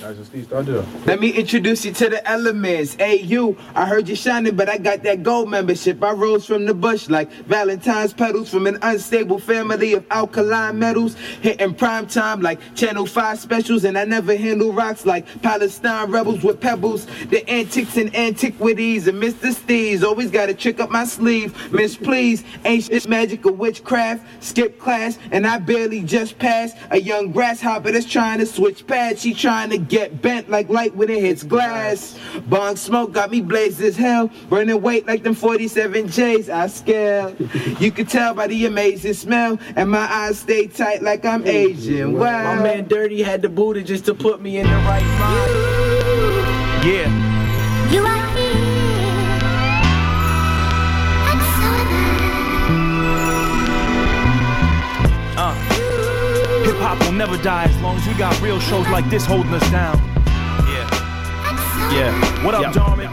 Let me introduce you to the elements. Hey, you, I heard you shining, but I got that gold membership. I rose from the bush like Valentine's petals from an unstable family of alkaline metals. Hitting prime time like Channel 5 specials, and I never handle rocks like Palestine rebels with pebbles. The antics and antiquities and Mr. Steez always got a trick up my sleeve. Miss, please, shit magic or witchcraft. Skip class, and I barely just passed a young grasshopper that's trying to switch pads. She trying to get bent like light when it hits glass. Bong smoke got me blazed as hell. Burning weight like them 47 J's. I scale. You can tell by the amazing smell. And my eyes stay tight like I'm Asian. Wow. My man Dirty had the booty just to put me in the right mind. Yeah. Hop will never die as long as we got real shows like this holding us down. Yeah. Yeah. What up, Jarman.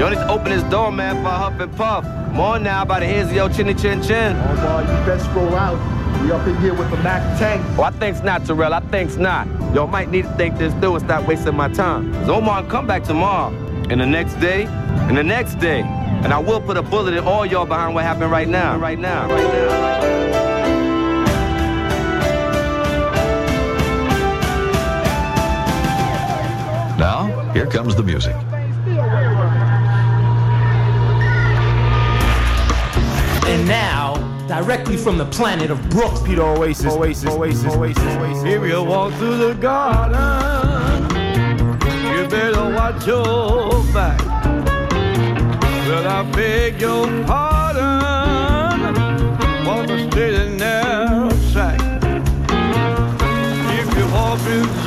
Yo, need to open this door, man, for Huff and Puff. More now by the hands of yo chinny chin chin. Oh, boy, you best roll out. We up in here with the Mac 10. Oh, I think's not, Terrell. I think's not. Yo, might need to think this through and stop wasting my time. Cause Omar come back tomorrow. And the next day, and the next day. And I will put a bullet in all y'all behind what happened right now. Right now. Right now. Now, here comes the music. And now, directly from the planet of Brooklyn. Peter Oasis, Oasis, Oasis, Oasis, Oasis. If you walk through the garden, you better watch your back. Well, I beg your pardon, straight and narrow track. If you walk with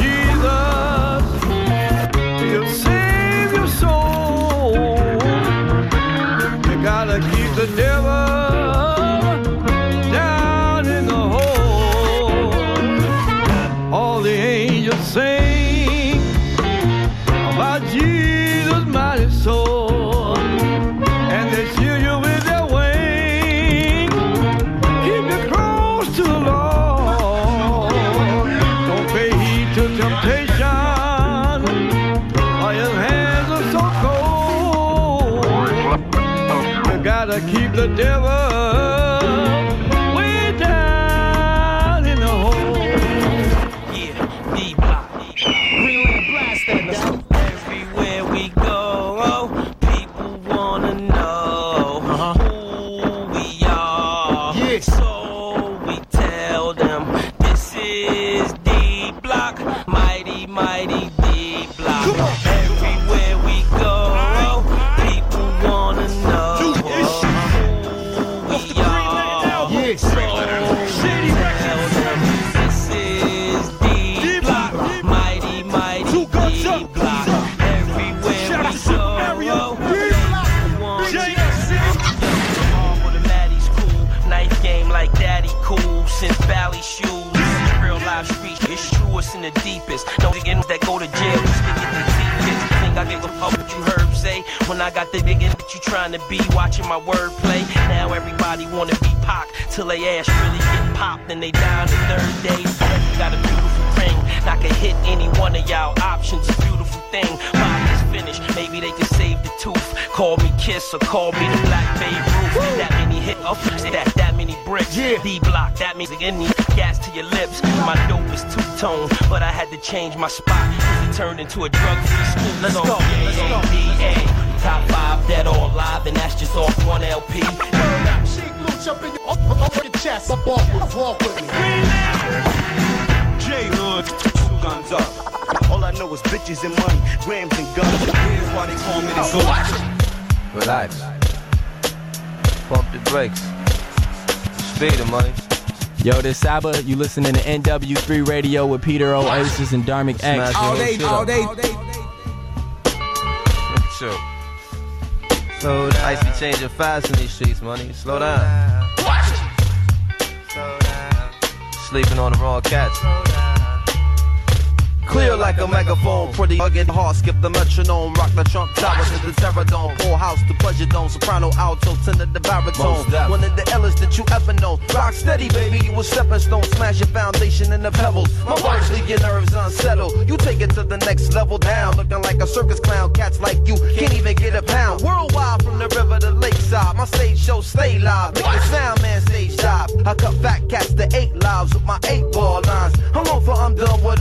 change my spot. 'cause It turned into a drug free school. Let's go, let's go. DA, top five dead or alive, and that's just off one LP. Sheek Louch up in your, up, up, up your chest. Up off with, walk with me. J Hood, two guns up. All I know is bitches and money, grams and guns. Here's why they call me the ghost. Relax. Pump the brakes. Speed the money. Yo, this Saba, you listening to NW3 Radio with Peter Oasis and Dharmic X. Smash your shit up. Sure. Slow down. Ice be changing fast in these streets, money. Slow down. Slow down. Sleeping on the wrong cats. Clear like a megaphone, pretty rugged hard, skip the metronome, rock the trump tower to the terror dome, full house to pleasure dome, soprano, alto, tenor, the baritone. One of the illest that you ever know. Rock steady, baby, you a stepping stone, smash your foundation in the pebbles. My words leave your nerves unsettled. You take it to the next level down, looking like a circus clown. Cats like you can't even get a pound. Worldwide from the river to lakeside, my stage show stay live. Make the sound man stage dive. I cut fat cats to eight lives with my eight ball lines. I'm over, I'm done with.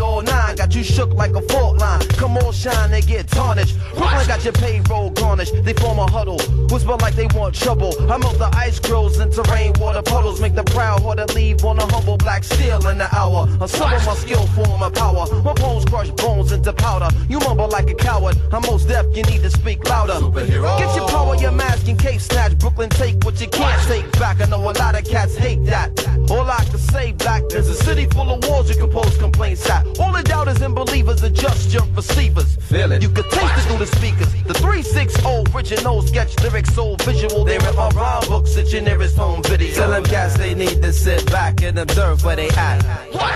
Got you shook like a fault line. Come on, shine, they get tarnished. Brooklyn got your payroll garnished. They form a huddle, whisper like they want trouble. I melt the ice grows into rainwater puddles. Make the proud water leave on a humble black steel in the hour. A some of my skill form of power. My bones crush bones into powder. You mumble like a coward. I'm most deaf, you need to speak louder. Get your power, your mask and cape snatch. Brooklyn take what you can't take back. I know a lot of cats hate that. All I can say back, there's a city full of walls you can post complaints at. All the doubters and believers adjust your receivers. Feel it. You can taste it through the speakers. The 360 original sketch lyrics so visual. They're rip my rhyme books at your nearest home video. Tell them cats they need to sit back and observe where they at.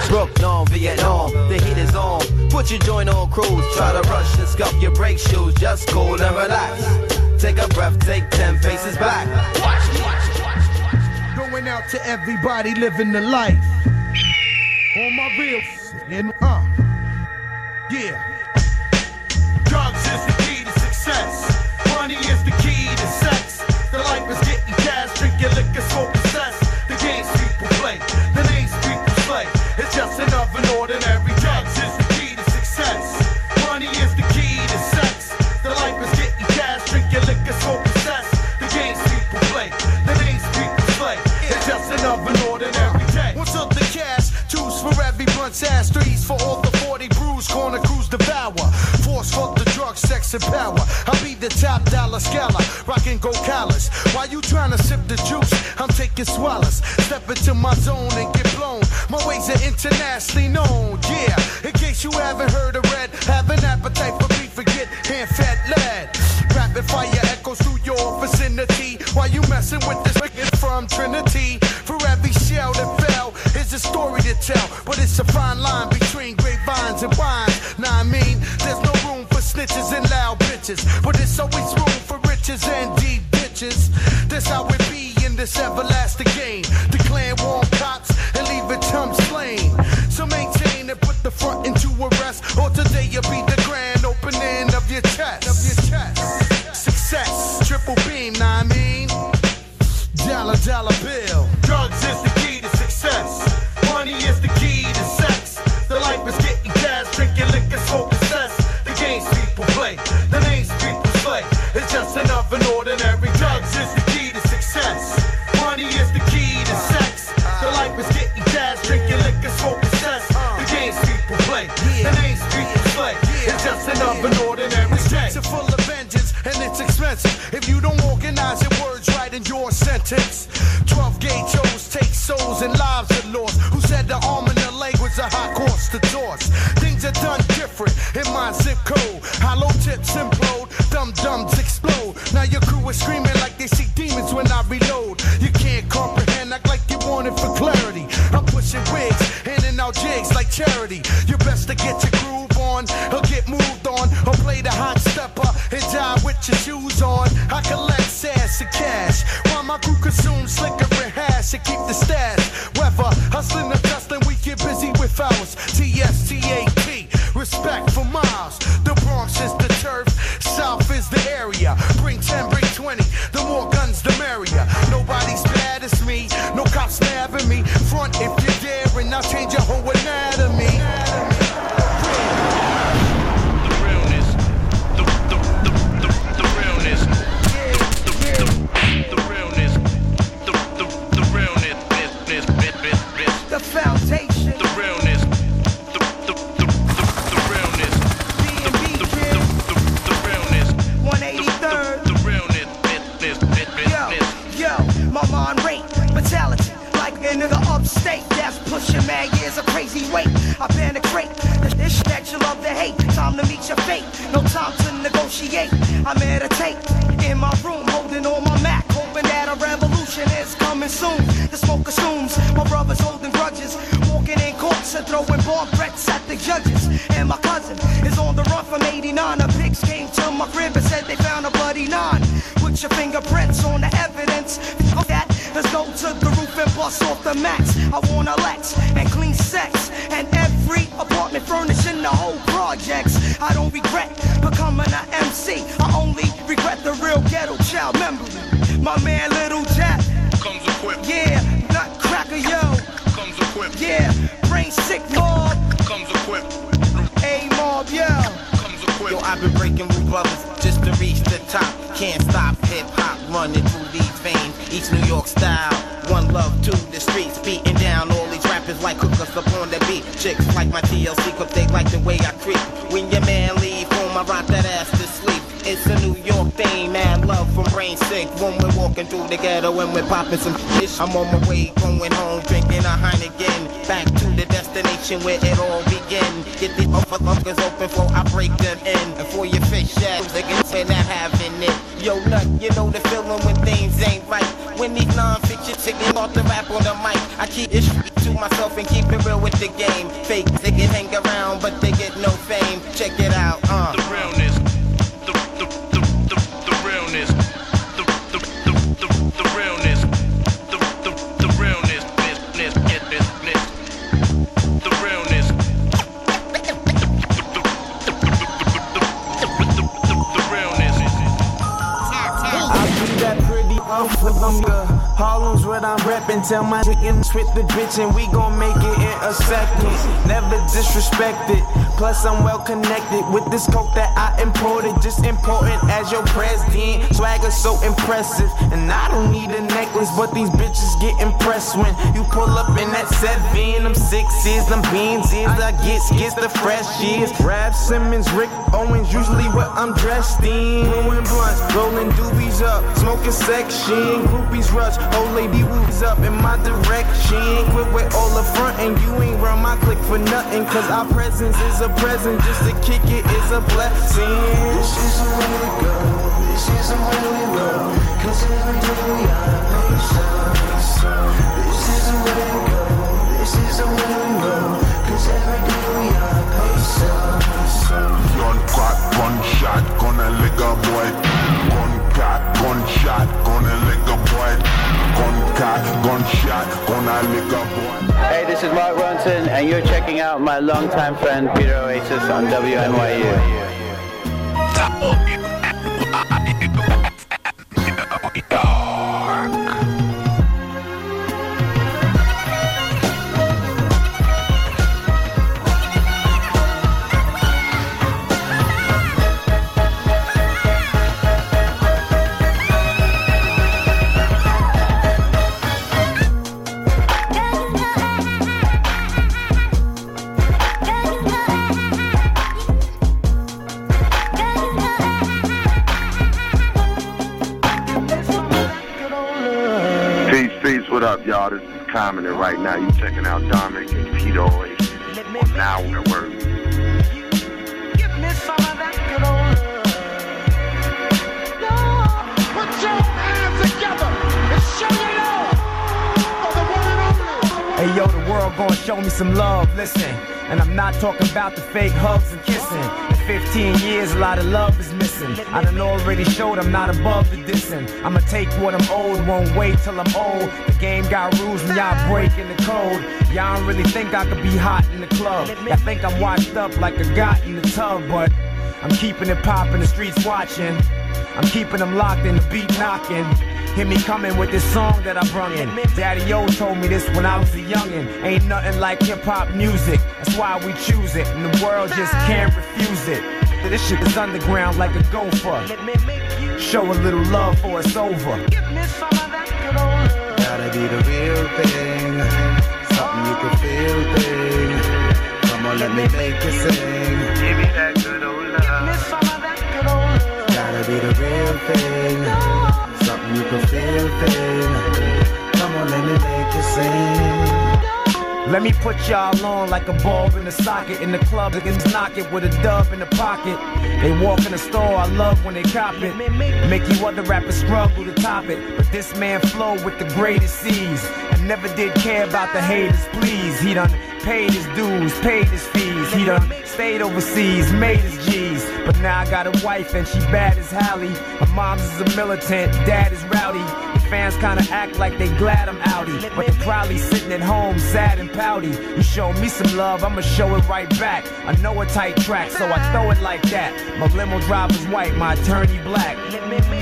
Brooklyn, Vietnam, the heat is on. Put your joint on cruise. Try to rush and scuff your brake shoes. Just cool and relax. Take a breath, take 10 paces back. Going out to everybody living the life. On my real and uh. Yeah. Drugs is the key to success. Money is the key to sex. The life is getting cash, drinking liquor, smoking cess. The games people play, the names people slay. It's just another ordinary drugs is the key to success. Money is the key to sex. The life is getting cash, drinking liquor, smoking cess. The games people play, the names people slay. It's just another ordinary day. What's up the cash? Two's for every blunt's ass, threes for all the 40 brews, corner crews devour. Force fuck the drugs, sex and power. I'll be the top dollar scholar, rockin' gold collars. While you tryna sip the juice, I'm taking swallows. Step into my zone and get blown. My ways are internationally known, yeah. In case you haven't heard of red, have an appetite for beef, forget hand fat lead. Rapid fire echoes through your vicinity while you messing with this wicked from Trinity. For every shell that a story to tell, but it's a fine line between grapevines and wines. Now I mean, there's no room for snitches and loud bitches, but it's always room for riches and deep bitches. That's how it be in this everlasting game. Declare war on cops and leave it chum slain. So maintain and put the front into arrest, or today you'll be Hollow tips implode, dum dums explode. Now your crew is screaming like they see demons when I reload. You can't comprehend, act like you want for clarity. I'm pushing wigs, handing out jigs like charity. You best to get your groove on, or get moved on, or play the hot stepper and die with your shoes popping some fish. I'm on my way, going home, drinking a Heineken. Back to the destination where Tell my chickens with the bitch and we gon' make it in a second. Never disrespect it. Plus I'm well connected with this coke that I imported. Just important as your president. Swagger so impressive. And I don't need a necklace, but these bitches get impressed when you pull up in that seven. Them sixes, them beans is I get gets the fresh years. Raf Simons, Rick Owens, usually what I'm dressed in. Blowing blunts, rolling doobies up, smoking section. Groupies rush, old lady woos up in my direction. Quit with all the front and you ain't run my click for nothing. Cause our presence is a present, just to kick it is a blessing. This is the way to go, this is the way we roll. Cause every day we are some. This is the way to go, this is the way we roll. Cause every day we are some. Gun crack, gunshot, gonna lick a boy. Gunshot, gonna lick a boy. Gun cock, gunshot, gonna lick a boy. Hey, this is Mark Ronson, and you're checking out my longtime friend Peter Oasis on WNYU. I'm not above the dissing. I'ma take what I'm owed, won't wait till I'm old. The game got rules and y'all breaking the code. Y'all don't really think I could be hot in the club. Y'all think I'm washed up like a got in the tub, but I'm keeping it poppin', the streets watching. I'm keeping them locked in the beat knocking. Hear me coming with this song that I brung in. Daddy O told me this when I was a youngin'. Ain't nothing like hip hop music. That's why we choose it, and the world just can't refuse it. This shit is underground like a gopher. Show a little love for it's over. Gotta be the real thing. Something you can feel thing. Come on, let me make you sing. Give me that good old love. Gotta be the real thing. Something you can feel thing. Come on, let me make you sing. Let me put y'all on like a bulb in the socket in the club. They can knock it with a dub in the pocket. They walk in the store, I love when they cop it. Make you other rappers struggle to top it. But this man flow with the greatest ease. I never did care about the haters, please. He done paid his dues, paid his fees. He done stayed overseas, made his G's. But now I got a wife and she bad as Halle. Her mom's is a militant, dad is rowdy. The fans kinda act like they glad I'm outie. But they're probably sitting at home sad and pouty. You show me some love, I'ma show it right back. I know a tight track, so I throw it like that. My limo driver's white, my attorney black.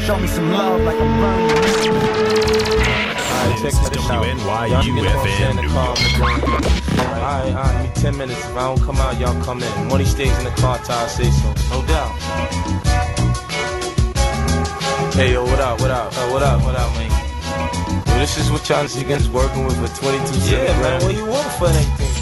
Show me some love like I'm burning. Alright, check this out. WNYU-FM New Alright, alright, me 10 minutes. If I don't come out, y'all come in. Money stays in the car till I say so. No doubt. Hey, yo, what up, what up, uh, what up, what up, man? Yo, this is what y'all niggas working with for 22 Yeah, man, what you want for anything?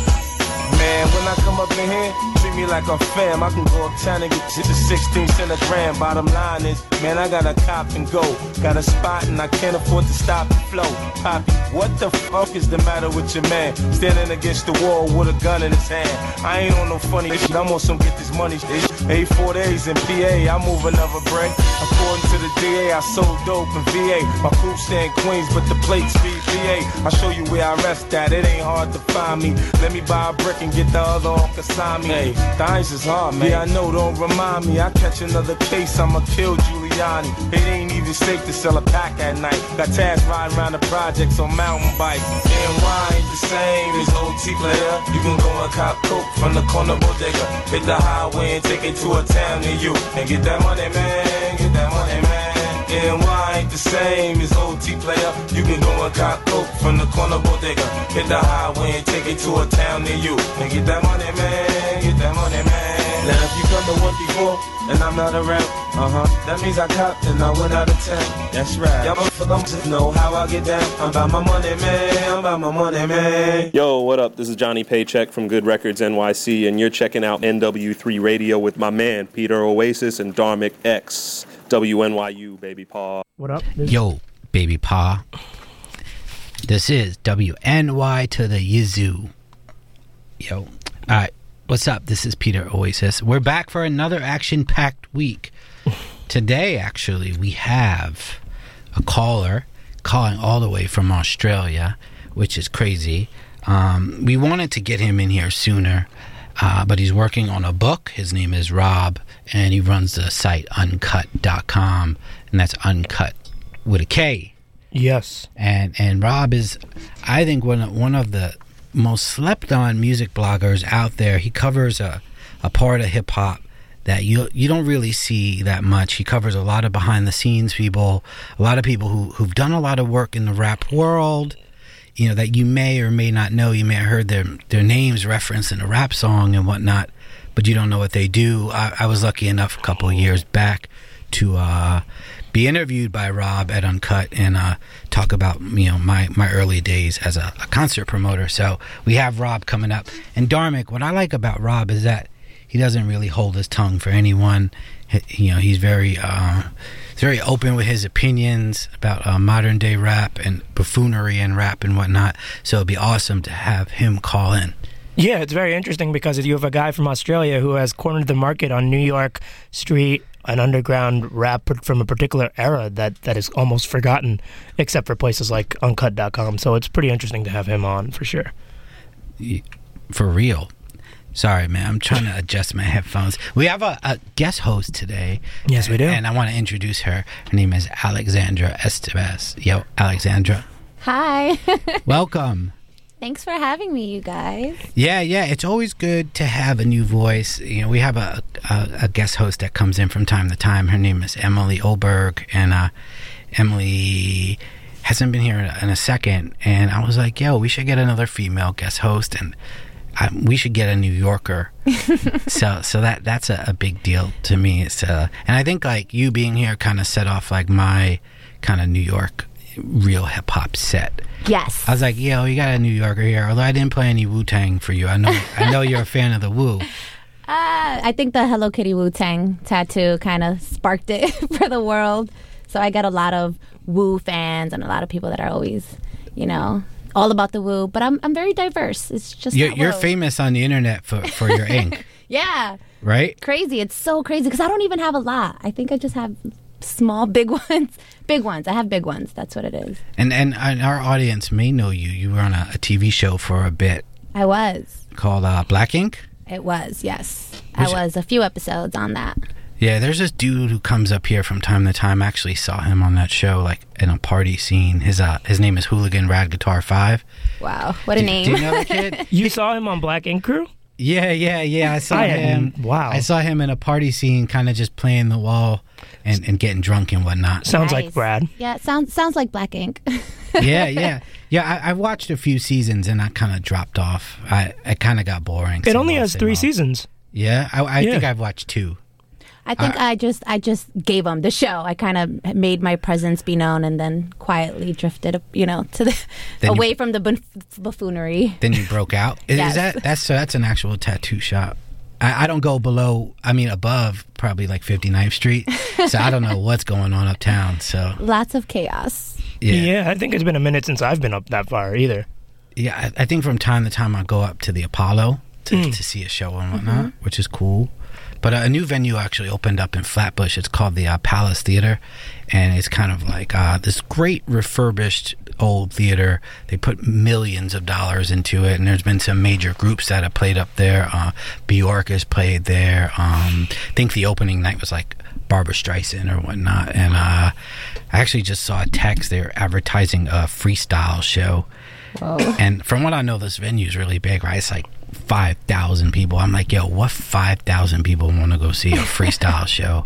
Man, when I come up in here, me like a fam. I can go uptown and get to 16 cent a gram. Bottom line is, man, I got a cop and go. Got a spot and I can't afford to stop the flow. Poppy, what the fuck is the matter with your man? Standing against the wall with a gun in his hand. I ain't on no funny shit, I'm on some get this money shit. Eight four days in PA, I move another break. According to the DA, I sold dope in VA. My crew stay in Queens, but the plates be VA. I show you where I rest at, it ain't hard to find me. Let me buy a brick and get the other on Kasami. Hey, the ice is hard, man. Yeah, I know, don't remind me. I catch another case, I'ma kill Giuliani. It ain't even safe to sell a pack at night. Got Taz riding around the projects on mountain bikes. NY ain't the same as OT player. You can go and cop coke from the corner bodega. Hit the highway and take it to a town near you. And get that money, man. Get that money, man. NY ain't the same as OT player. You can go and cop coke from the corner bodega. Hit the highway and take it to a town near you. And get that money, man. Get that money, man. Now if you come to one before and I'm not around, uh huh, that means I copped and I went out of town. That's right. Y'all motherfuckers know how I get down. I'm about my money, man. I'm about my money, man. Yo, what up? This is Johnny Paycheck from Good Records NYC, and you're checking out NW3 Radio with my man, Peter Oasis and Dharmic X. WNYU, baby paw. What up? Yo, baby pa. This is WNY to the Yazoo. Yo. All right. What's up? This is Peter Oasis. We're back for another action packed week. Today, actually, we have a caller calling all the way from Australia, which is crazy. Um, we wanted to get him in here sooner, uh, but he's working on a book. His name is Rob, and he runs the site Unkut.com, and that's uncut with a K. Yes. And and Rob is, I think, one one of the most slept on music bloggers out there. He covers a, a part of hip hop that you you don't really see that much. He covers a lot of behind the scenes people, a lot of people who who've done a lot of work in the rap world. You know that you may or may not know. You may have heard their their names referenced in a rap song and whatnot, but you don't know what they do. I, I was lucky enough a couple years back to uh, be interviewed by Rob at Unkut and uh, talk about you know my, my early days as a, a concert promoter. So we have Rob coming up. And Dharmic, what I like about Rob is that he doesn't really hold his tongue for anyone. He- you know, he's very uh, he's very open with his opinions about uh, modern day rap and buffoonery and rap and whatnot. So it'd be awesome to have him call in. Yeah, it's very interesting because you have a guy from Australia who has cornered the market on New York street, an underground rap from a particular era that, that is almost forgotten, except for places like Unkut.com. So it's pretty interesting to have him on for sure. For real. Sorry, man. I'm trying to adjust my headphones. We have a, a guest host today. Yes, we do. And I want to introduce her. Her name is Alexandra Estevez. Yo, Alexandra. Hi. Welcome. Thanks for having me, you guys. Yeah, yeah. It's always good to have a new voice. You know, we have a, a, a guest host that comes in from time to time. Her name is Emily Oberg. And uh, Emily hasn't been here in a, in a second. And I was like, yo, we should get another female guest host. And I, we should get a New Yorker. so so that that's a, a big deal to me. It's, uh, and I think like you being here kind of set off like my kind of New York real hip hop set. Yes. I was like, yo, you got a New Yorker here. Although I didn't play any Wu Tang for you, I know I know you're a fan of the Wu. Uh, I think the Hello Kitty Wu Tang tattoo kind of sparked it for the world. So I got a lot of Wu fans and a lot of people that are always, you know, all about the Wu. But I'm I'm very diverse. It's just You're, you're famous on the internet for for your ink, Yeah. right? Crazy. It's so crazy because I don't even have a lot. I think I just have small, big ones, big ones. I have big ones. That's what it is. And, and and our audience may know you. You were on a, a TV show for a bit I was. called uh, Black Ink. It was. Yes, Which- I was. A few episodes on that. Yeah, there's this dude who comes up here from time to time. I actually saw him on that show, like in a party scene. His uh, his name is Hooligan Rad Guitar Five. Wow, what a Do- name! do you know that kid? You saw him on Black Ink Crew? Yeah, yeah, yeah. I saw I him. hadn't- wow. I saw him in a party scene, kind of just playing the wall and, and getting drunk and whatnot. Sounds like Brad. Yeah, it sounds sounds like Black Ink. yeah, yeah, yeah. I, I watched a few seasons and I kind of dropped off. I, I kind of got boring. It only has three no. seasons. Yeah, I, I Yeah. think I've watched two. I think I just I just gave them the show. I kind of made my presence be known, and then quietly drifted, you know, to the Then you- away from the buff- buffoonery. Then you broke out. Is, Yes. is that that's so that's an actual tattoo shop? I, I don't go below. I mean, above probably like 59th Street. so I don't know what's going on uptown. So Lots of chaos. Yeah. yeah. I think it's been a minute since I've been up that far either. yeah, I, I think from time to time I go up to the Apollo to, Mm. to see a show and whatnot, which is cool. But uh, a new venue actually opened up in Flatbush. It's called the uh, Palace Theater, and it's kind of like uh, this great refurbished old theater. They put millions of dollars into it, and there's been some major groups that have played up there. Uh, Bjork has played there. Um, I think the opening night was like Barbra Streisand or whatnot. And uh, I actually just saw a text. They're advertising a freestyle show. And from what I know, this venue is really big, right? It's like 5,000 people. I'm like, yo, what 5,000 people want to go see a freestyle show?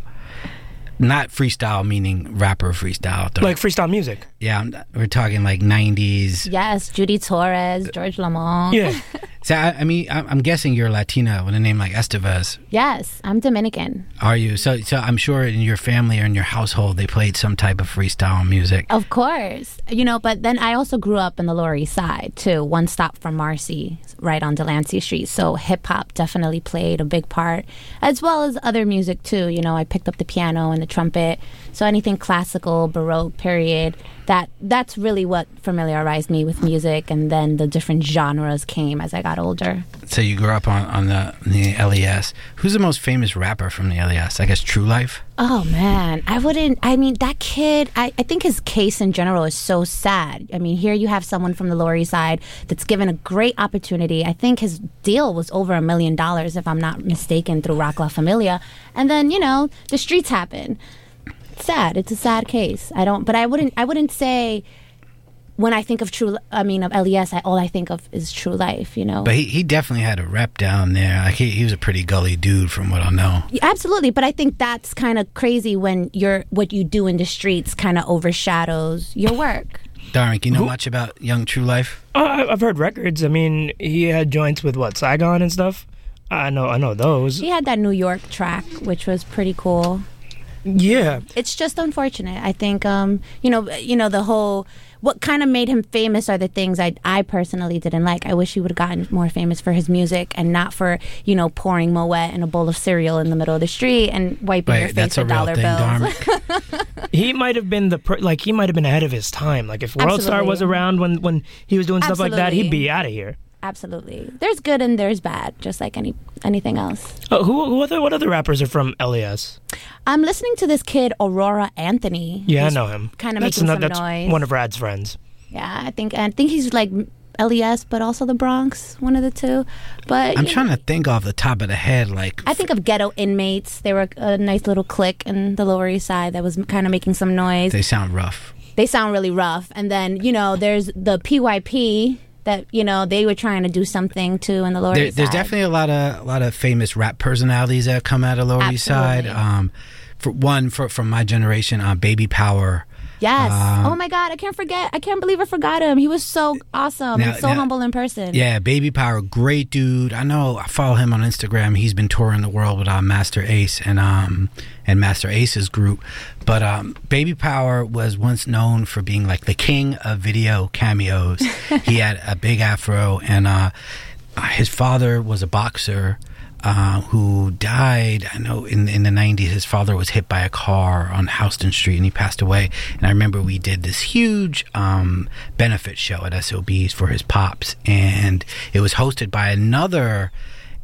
Not freestyle meaning rapper freestyle. Like freestyle music. yeah, I'm, we're talking like 90s. Yes, Judy Torres, uh, George Lamond. Yeah. So, I, I mean, I'm, I'm guessing you're Latina with a name like Estevez. Yes, I'm Dominican. Are you? So, so I'm sure in your family or in your household, they played some type of freestyle music. Of course. You know, but then I also grew up in the Lower East Side too, one stop from Marcy, right on Delancey Street. So hip hop definitely played a big part, as well as other music too. You know, I picked up the piano and the trumpet. So anything classical, baroque, period, that that's really what familiarized me with music and then the different genres came as I got older. So you grew up on, on the, the LES. Who's the most famous rapper from the LES? I guess Tru Life? Oh man, I wouldn't. I mean, that kid. I, I think his case in general is so sad. I mean, here you have someone from the Lower East Side that's given a great opportunity. I think his deal was over a million dollars, if I'm not mistaken, through Roc La Familia. And then you know the streets happen. It's sad. It's a sad case. I don't. But I wouldn't. I wouldn't say. When I think of true, I mean of LES, I, all I think of is Tru Life. You know, But he, he definitely had a rep down there. Like he, he was a pretty gully dude from what I know. Yeah, Absolutely, but I think that's kind of crazy when your what you do in the streets kind of overshadows your work. Darren, you know much about Young Tru Life? Uh, I've heard records. I mean, he had joints with what Saigon and stuff. I know, I know those. He had that New York track, which was pretty cool. Yeah, It's just unfortunate. I think, um, you know, you know the whole. What kind of made him famous are the things I, I personally didn't like. I wish he would have gotten more famous for his music and not for you know pouring Moet in a bowl of cereal in the middle of the street and wiping your face with dollar thing, bills. He might have been the per- like he might have been ahead of his time. Like if World Star was around when when he was doing stuff like that, he'd be out of here. Absolutely, there's good and there's bad, just like any anything else. Uh, who who other what other rappers are from LES? I'm listening to this kid Aurora Anthony. Yeah, I know him. Kind of making ano- some that's noise. one of Rad's friends. yeah, I think I think he's like LES, but also the Bronx, one of the two. But I'm you trying to think off the top of the head, like I think of ghetto inmates. They were a nice little clique in the Lower East Side that was kind of making some noise. they sound rough. They sound really rough. And then you know, there's the PYP that you know they were trying to do something too in the Lower There, East there's definitely a lot of a lot of famous rap personalities that come out of Lower East Side. Um, for one, for from my generation, uh, Baby Power. Yes. Um, oh my God, I can't forget. I can't believe I forgot him. He was so awesome Now- and so now- humble in person. Yeah, Baby Power, great dude. I know. I follow him on Instagram. He's been touring the world with uh, Masta Ace and um and Masta Ace's group. But um, Baby Power was once known for being like the king of video cameos. he had a big afro, and uh, his father was a boxer. Uh, who died? I know in in the '90s, his father was hit by a car on Houston Street, and he passed away. And I remember we did this huge um, benefit show at SOBs for his pops, and it was hosted by another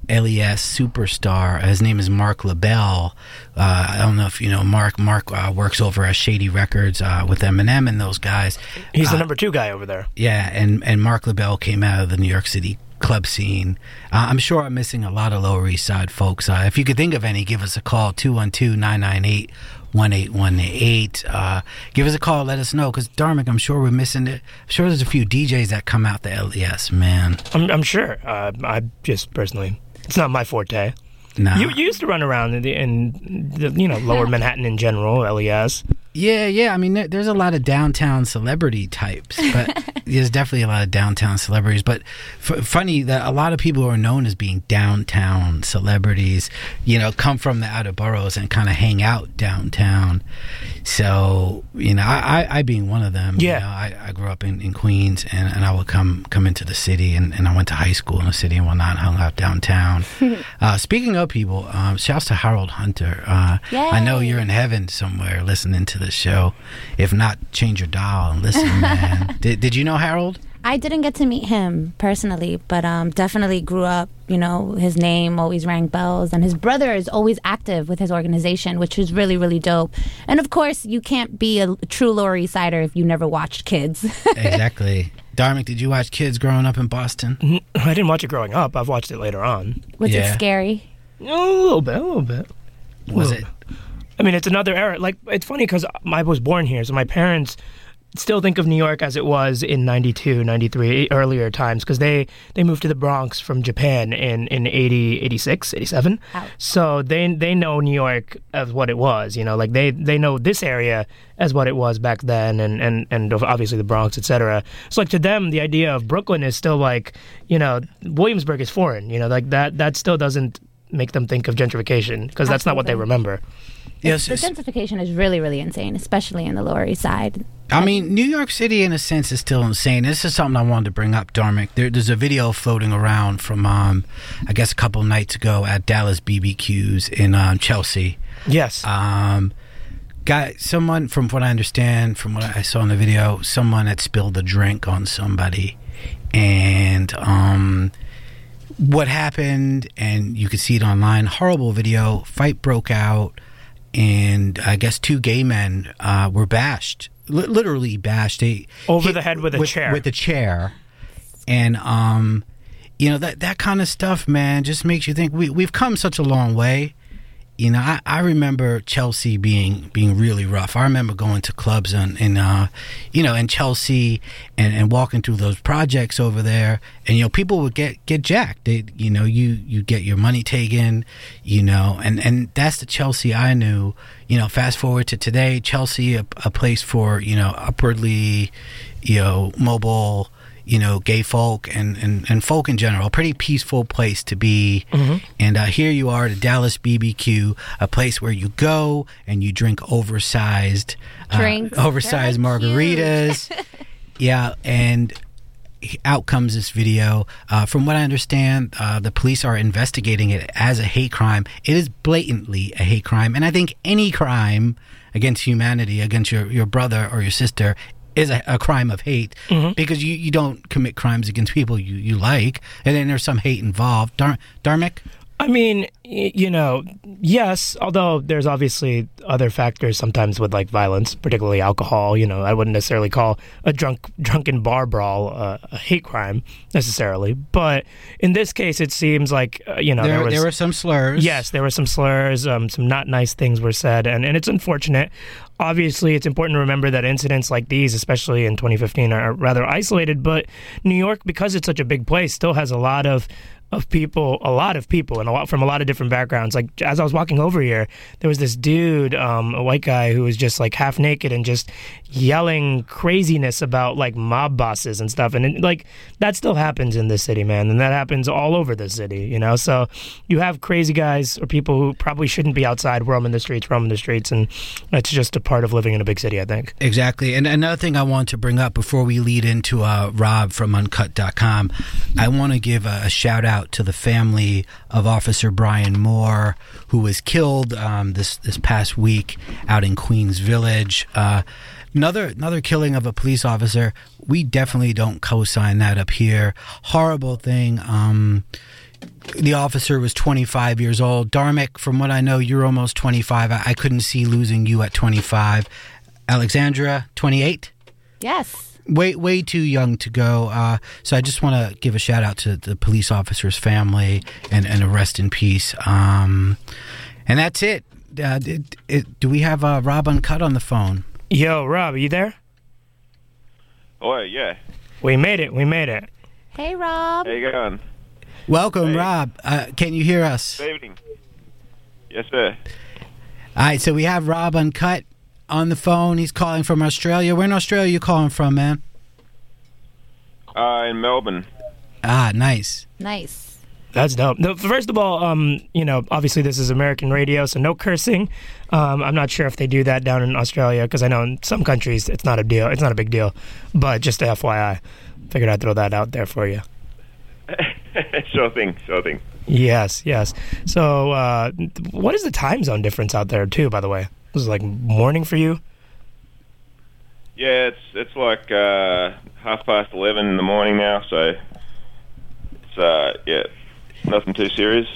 LES superstar. His name is Marc Labelle. Uh, I don't know if you know Marc. Marc uh, works over at Shady Records uh, with Eminem and those guys. He's the Uh, number two guy over there. yeah, and and Marc Labelle came out of the New York City club scene. Uh, I'm sure I'm missing a lot of Lower East Side folks. Uh, if you could think of any, give us a call 212-998 1818. Uh, give us a call. Let us know because Dharmic, I'm sure we're missing it. I'm sure there's a few DJs that come out the LES, man. I'm, I'm sure. Uh, I just personally, it's not my forte. No. You, you used to run around in, the, in the, you know lower Manhattan in general, LES. Yeah, yeah. I mean, there's a lot of downtown celebrity types, but there's definitely a lot of downtown celebrities. But f- funny that a lot of people who are known as being downtown celebrities, you know, come from the outer boroughs and kind of hang out downtown. So, you know, I, I, I being one of them. Yeah. You know, I, I grew up in, in Queens, and, and I would come come into the city, and, and I went to high school in the city and whatnot, and hung out downtown. uh, speaking of people, um, shouts to Harold Hunter. Uh, I know you're in heaven somewhere listening to the show. If not, change your dial and listen, man. did, did you know Harold? I didn't get to meet him personally, but um, definitely grew up. You know, his name always rang bells, and his brother is always active with his organization, which is really, really dope. And of course, you can't be a true Lower East Sider if you never watched Kids. exactly. Dharmic, did you watch Kids growing up in Boston? I didn't watch it growing up. I've watched it later on. Was Yeah. it scary? A little bit, a little bit. Was Little it? bit. I mean, it's another era. Like, it's funny because I was born here, so my parents still think of New York as it was in 92, 93, earlier times, because they, they moved to the Bronx from Japan in, in 80, 86, 87. So they they know New York as what it was, you know, like they, they know this area as what it was back then, and, and, and obviously the Bronx, etc. So, like, to them, the idea of Brooklyn is still like, you know, Williamsburg is foreign, you know, like that, that still doesn't make them think of gentrification, because that's not what they remember. Yes. The gentrification is really, really insane, especially in the Lower East Side. I mean, New York City, in a sense, is still insane. This is something I wanted to bring up, Dharmic. There, there's a video floating around from, um, I guess, a couple nights ago at Dallas BBQs in um, Chelsea. Yes. Um, guy, someone, from what I understand, from what I saw in the video, someone had spilled a drink on somebody, and um, what happened, and you could see it online. Horrible video. Fight broke out, and I guess two gay men uh, were bashed, li- literally bashed. They Over hit the head with a chair. With a chair, and um, you know that that kind of stuff, man, just makes you think we we've come such a long way. You know, I, I remember Chelsea being being really rough. I remember going to clubs in, in uh, you know, in Chelsea and, and walking through those projects over there, and you know, people would get get jacked. They, you know, you you get your money taken, you know, and and that's the Chelsea I knew. You know, fast forward to today, Chelsea, a, a place for you know upwardly, you know, mobile you know, gay folk and, and, and folk in general. A pretty peaceful place to be. And uh, here you are, at the Dallas BBQ, a place where you go and you drink oversized, uh, Drinks. oversized They're margaritas. yeah, and out comes this video. Uh, from what I understand, uh, the police are investigating it as a hate crime. It is blatantly a hate crime, and I think any crime against humanity, against your, your brother or your sister, is a, a crime of hate mm-hmm. because you, you don't commit crimes against people you, you like, and then there's some hate involved. Dar- Dharmic? I mean, you know, yes, although there's obviously other factors sometimes with like violence, particularly alcohol. You know, I wouldn't necessarily call a drunk drunken bar brawl uh, a hate crime necessarily, but in this case, it seems like uh, you know there, there, was, there were some slurs. Yes, there were some slurs, um, some not nice things were said, and, and it's unfortunate. Obviously, it's important to remember that incidents like these, especially in 2015, are rather isolated. But New York, because it's such a big place, still has a lot of of people, a lot of people, and a lot from a lot of different backgrounds. Like as I was walking over here, there was this dude, um, a white guy, who was just like half naked and just yelling craziness about like mob bosses and stuff. And like that still happens in this city, man, and that happens all over the city. You know, so you have crazy guys or people who probably shouldn't be outside roaming the streets, roaming the streets, and that's just a part of living in a big city, I think. Exactly. And another thing I want to bring up before we lead into uh, Rob from Unkut.com, I want to give a, a shout out to the family of Officer Brian Moore, who was killed um, this, this past week out in Queens Village. Uh, another another killing of a police officer. We definitely don't co sign that up here. Horrible thing. Um, the officer was 25 years old. Dharmic, from what I know, you're almost 25. I, I couldn't see losing you at 25. Alexandra, 28. Yes. Way, way too young to go. Uh, so I just want to give a shout out to the police officer's family and, and a rest in peace. Um, and that's it. Uh, it, it. Do we have uh, Rob Unkut on the phone? Yo, Rob, are you there? Oh, yeah. We made it. We made it. Hey, Rob. How you going? Welcome, Rob. Uh, can you hear us? Good evening. Yes, sir. All right, so we have Rob Uncut on the phone. He's calling from Australia. Where in Australia you calling from, man? Uh, in Melbourne. Ah, nice. Nice. That's dope. No, first of all, um, you know, obviously this is American radio, so no cursing. Um, I'm not sure if they do that down in Australia because I know in some countries it's not a deal. It's not a big deal. But just a FYI, figured I'd throw that out there for you. sure thing, sure thing. Yes, yes. So, uh, what is the time zone difference out there too? By the way, was it like morning for you? Yeah, it's it's like uh, half past eleven in the morning now, so it's uh, yeah, nothing too serious.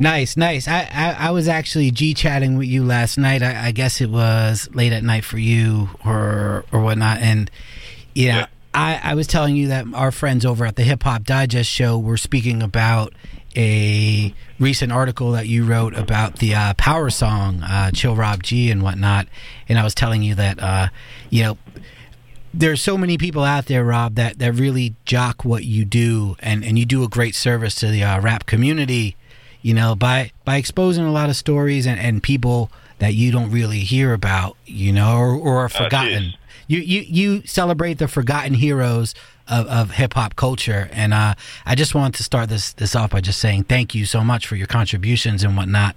Nice, nice. I, I, I was actually G chatting with you last night. I, I guess it was late at night for you or or whatnot. And yeah, I, I was telling you that our friends over at the Hip Hop Digest show were speaking about a recent article that you wrote about the uh, power song uh, "Chill Rob G" and whatnot. And I was telling you that uh, you know there's so many people out there, Rob, that, that really jock what you do, and, and you do a great service to the uh, rap community, you know, by by exposing a lot of stories and, and people that you don't really hear about, you know, or, or are forgotten. you, you you celebrate the forgotten heroes of, of hip hop culture, and uh, I just wanted to start this this off by just saying thank you so much for your contributions and whatnot.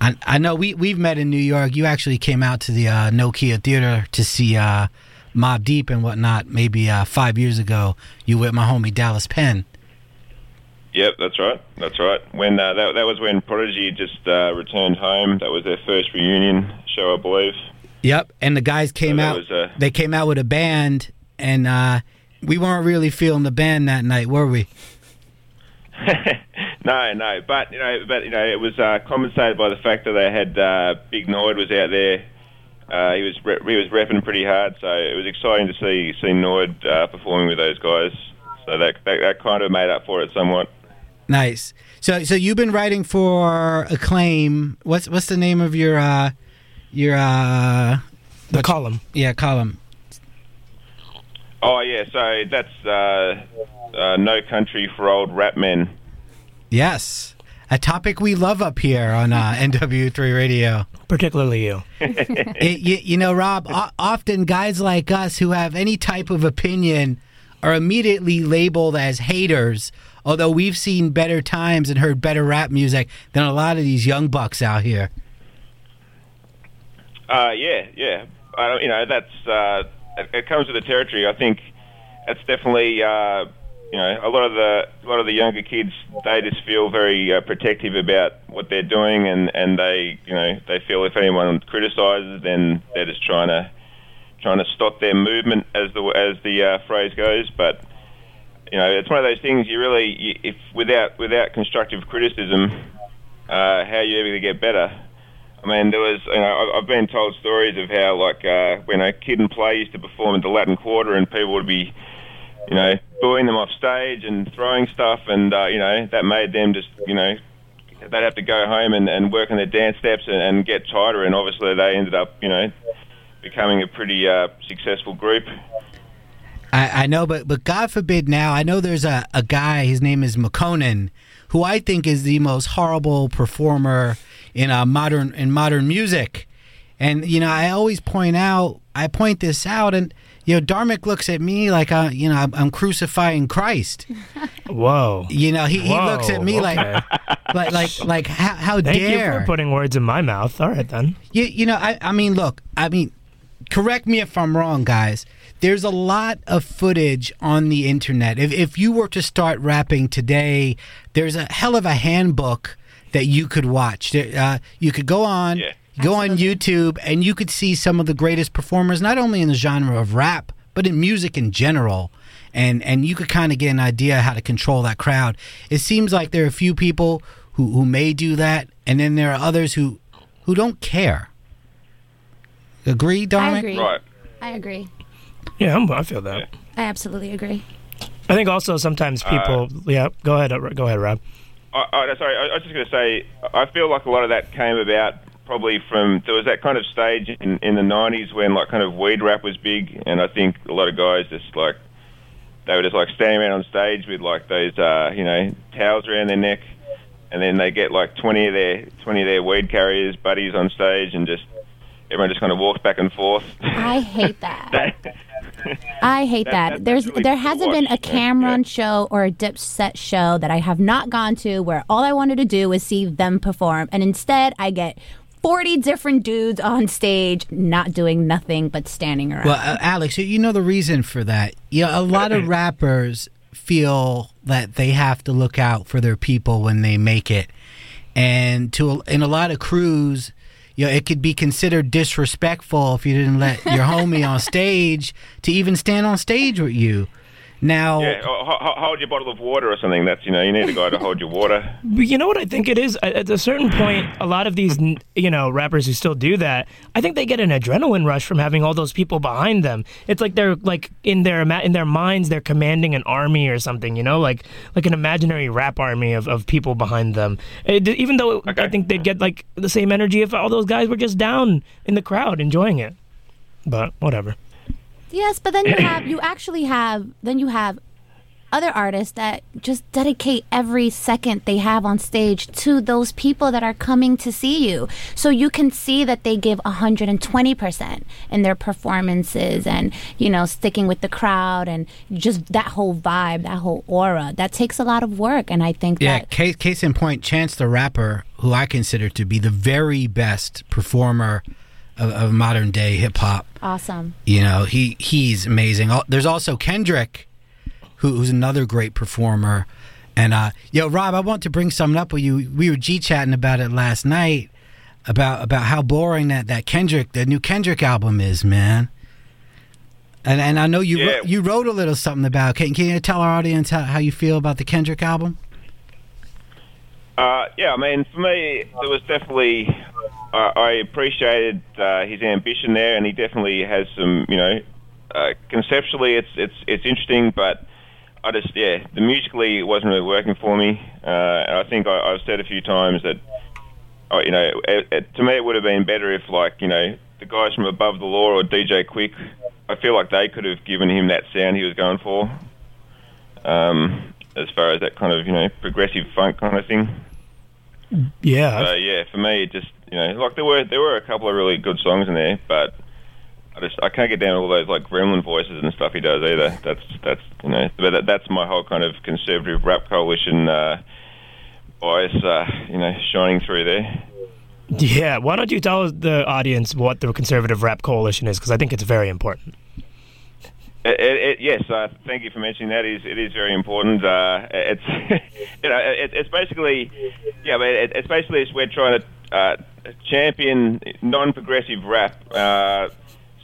I, I know we we've met in New York. You actually came out to the uh, Nokia Theater to see uh, Mobb Deep and whatnot. Maybe uh, five years ago, you with my homie Dallas Penn. Yep, that's right. That's right. When uh, that that was when Prodigy just uh, returned home. That was their first reunion show, I believe. Yep, and the guys came that out. was, uh, they came out with a band, and uh, we weren't really feeling the band that night, were we? No, no, but you know, but you know, it was uh, compensated by the fact that they had uh, Big Noyd was out there. Uh, he was re- he was repping pretty hard, so it was exciting to see see Noyd uh, performing with those guys. So that, that that kind of made up for it somewhat. Nice. So, so you've been writing for Acclaim. What's what's the name of your uh, your uh, the column? Yeah, column. Oh yeah, so that's uh, uh, No Country for Old Rap Men. Yes, a topic we love up here on uh, NW3 Radio. Particularly you. It- you, you know, Rob. O- often guys like us who have any type of opinion are immediately labeled as haters. Although we've seen better times and heard better rap music than a lot of these young bucks out here. Uh, yeah, yeah. I don't, you know, that's uh, it, it comes with the territory. I think that's definitely uh, you know a lot of the a lot of the younger kids they just feel very uh, protective about what they're doing, and and they you know they feel if anyone criticizes, then they're just trying to trying to stop their movement, as the as the uh, phrase goes. But you know, it's one of those things. You really, you, if without without constructive criticism, uh, how are you ever going to get better? I mean, there was, you know, I've been told stories of how, like, uh, when a Kid 'n Play used to perform at the Latin Quarter, and people would be, you know, booing them off stage and throwing stuff, and uh, you know, that made them just, you know, they'd have to go home and, and work on their dance steps and, and get tighter, and obviously they ended up, you know, becoming a pretty uh, successful group. I, I know, but but God forbid now. I know there's a, a guy. His name is McConan, who I think is the most horrible performer in uh, modern in modern music. And you know, I always point out, I point this out, and you know, Dharmic looks at me like I, you know, I'm, I'm crucifying Christ. Whoa. You know, he, he looks at me like, okay. like, like, like, how, how Thank dare you for putting words in my mouth. All right then. you, you know, I, I mean, look, I mean, correct me if I'm wrong, guys. There's a lot of footage on the internet. If, if you were to start rapping today, there's a hell of a handbook that you could watch. Uh, you could go on, go on YouTube, and you could see some of the greatest performers, not only in the genre of rap, but in music in general. and and you could kind of get an idea how to control that crowd. It seems like there are a few people who who may do that, and then there are others who who don't care. Agree, I agree. Right. I agree. Yeah, I'm, I feel that. I absolutely agree. I think also sometimes people. yeah, go ahead. uh, Go ahead, Rob. I, I, sorry, I, I was just going to say, I feel like a lot of that came about probably from there was that kind of stage in, in the '90s when like kind of weed rap was big, and I think a lot of guys just like they were just like standing around on stage with like those uh, you know towels around their neck, and then they get like 20 of their 20 of their weed carriers buddies on stage, and just everyone just kind of walks back and forth. I hate that. I hate That- that. that- There's really there hasn't been a watch, yeah. Cam'ron show or a Dipset show that I have not gone to where all I wanted to do was see them perform, and instead I get. 40 different dudes on stage not doing nothing but standing around. Well, uh, Alex, you know the reason for that. You know, a lot of rappers feel that they have to look out for their people when they make it, and to in a lot of crews, you know, it could be considered disrespectful if you didn't let your homie on stage to even stand on stage with you. Now, Yeah, or ho- ho- hold your bottle of water or something. That's you know you need a guy to hold your water. But you know what I think it is? At a certain point, a lot of these, you know, rappers who still do that, I think they get an adrenaline rush from having all those people behind them. It's like they're like in their in their minds, they're commanding an army or something. You know, like like an imaginary rap army of, of people behind them. Eh, it, even though I think they'd get like the same energy if all those guys were just down in the crowd enjoying it. But whatever. Yes, but then you have you actually have then you have other artists that just dedicate every second they have on stage to those people that are coming to see you. So you can see that they give 120% in their performances and, you know, sticking with the crowd and just that whole vibe, that whole aura. That takes a lot of work and I think yeah, that case case in point, Chance the Rapper, who I consider to be the very best performer of, of modern day hip hop. awesome. You know, he he's amazing. There's also Kendrick, who, who's another great performer. And uh, yo, Rob, I want to bring something up with you. We were g chatting about it last night about about how boring that that Kendrick, the new Kendrick album is, man. And and I know you Yeah. wrote, you wrote a little something about. Can can you tell our audience how, how you feel about the Kendrick album? Uh, yeah, I mean, for me, there was definitely. I appreciated uh, his ambition there, and he definitely has some. You know, uh, conceptually, it's it's it's interesting, but I just yeah, the musically it wasn't really working for me. Uh, and I think I, I've said a few times that. Uh, you know, it, it, to me, it would have been better if, like, you know, the guys from Above the Law or DJ Quik, I feel like they could have given him that sound he was going for. Um, as far as that kind of, you know, progressive funk kind of thing. Yeah. So yeah, for me, it just you know, like there were there were a couple of really good songs in there, but I just I can't get down all those like gremlin voices and stuff he does either. That's that's you know, but that, that's my whole kind of conservative rap coalition uh, bias, uh, you know, shining through there. Yeah. Why don't you tell the audience what the conservative rap coalition is? Because I think it's very important. It, it, yes, uh, thank you for mentioning that. It is it is very important. Uh, it's you know it, it's basically yeah, but it, it's basically we're trying to uh, champion non-progressive rap. Uh,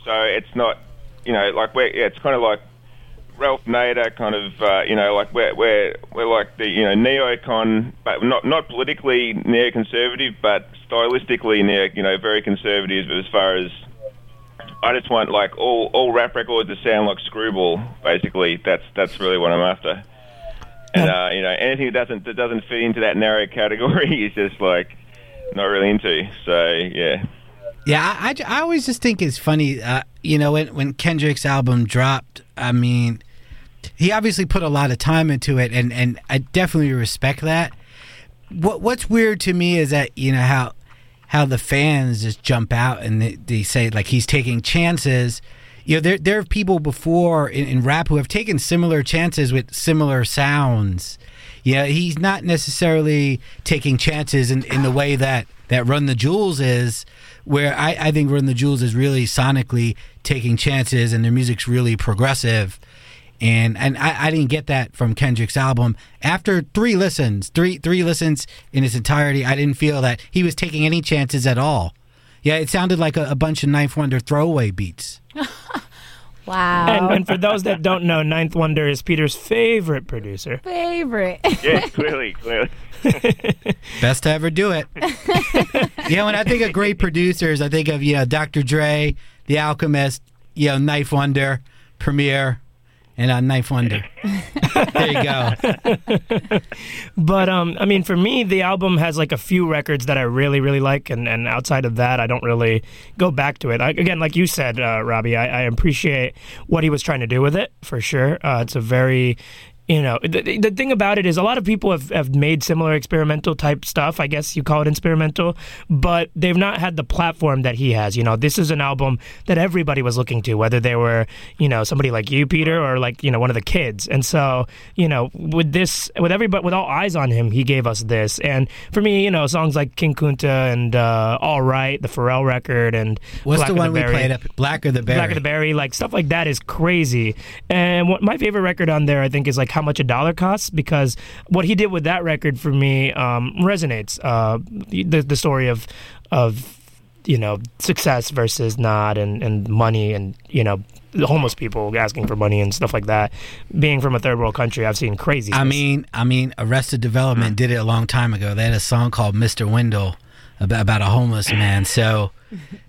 so it's not you know like we're yeah, it's kind of like Ralph Nader kind of uh, you know like we're we're we're like the you know neocon, but not not politically neoconservative, but stylistically neo you know very conservative as far as I just want like all all rap records to sound like Screwball. Basically, that's that's really what I'm after. And uh, you know, anything that doesn't that doesn't fit into that narrow category is just like not really into. So yeah. Yeah, I, I, I always just think it's funny. Uh, you know, when when Kendrick's album dropped, I mean, he obviously put a lot of time into it, and and I definitely respect that. What what's weird to me is that you know how how the fans just jump out and they, they say like he's taking chances. You know, there there are people before in, in rap who have taken similar chances with similar sounds. Yeah, he's not necessarily taking chances in, in the way that, that Run the Jewels is, where I, I think Run the Jewels is really sonically taking chances and their music's really progressive. And and I, I didn't get that from Kendrick's album. After three listens, three three listens in its entirety, I didn't feel that he was taking any chances at all. Yeah, it sounded like a, a bunch of Ninth Wonder throwaway beats. Wow. And, and for those that don't know, Ninth Wonder is Peter's favorite producer. Favorite. Yeah, clearly, clearly. Best to ever do it. yeah, know, when I think of great producers, I think of you know Dr. Dre, The Alchemist, you know Ninth Wonder, Premier, and a Ninth Wonder. there you go. But um, I mean, for me, the album has like a few records that I really, really like, and, and outside of that, I don't really go back to it. I, again, like you said, uh, Robbie, I, I appreciate what he was trying to do with it for sure. Uh, it's a very you know the, the thing about it is a lot of people have, have made similar experimental type stuff i guess you call it experimental but they've not had the platform that he has you know this is an album that everybody was looking to whether they were you know somebody like you peter or like you know one of the kids and so you know with this with everybody with all eyes on him he gave us this and for me you know songs like king kunta and uh, all right the pharrell record and What's Black the of one we Berry. played up? Black or the Berry? Black of the Berry, like stuff like that is crazy. And what my favorite record on there, I think, is like how much a dollar costs because what he did with that record for me um, resonates. Uh, the the story of of you know success versus not, and and money, and you know homeless people asking for money and stuff like that. Being from a third world country, I've seen crazy. I mean, I mean, Arrested Development did it a long time ago. They had a song called "Mr. Wendell" about, about a homeless man. So,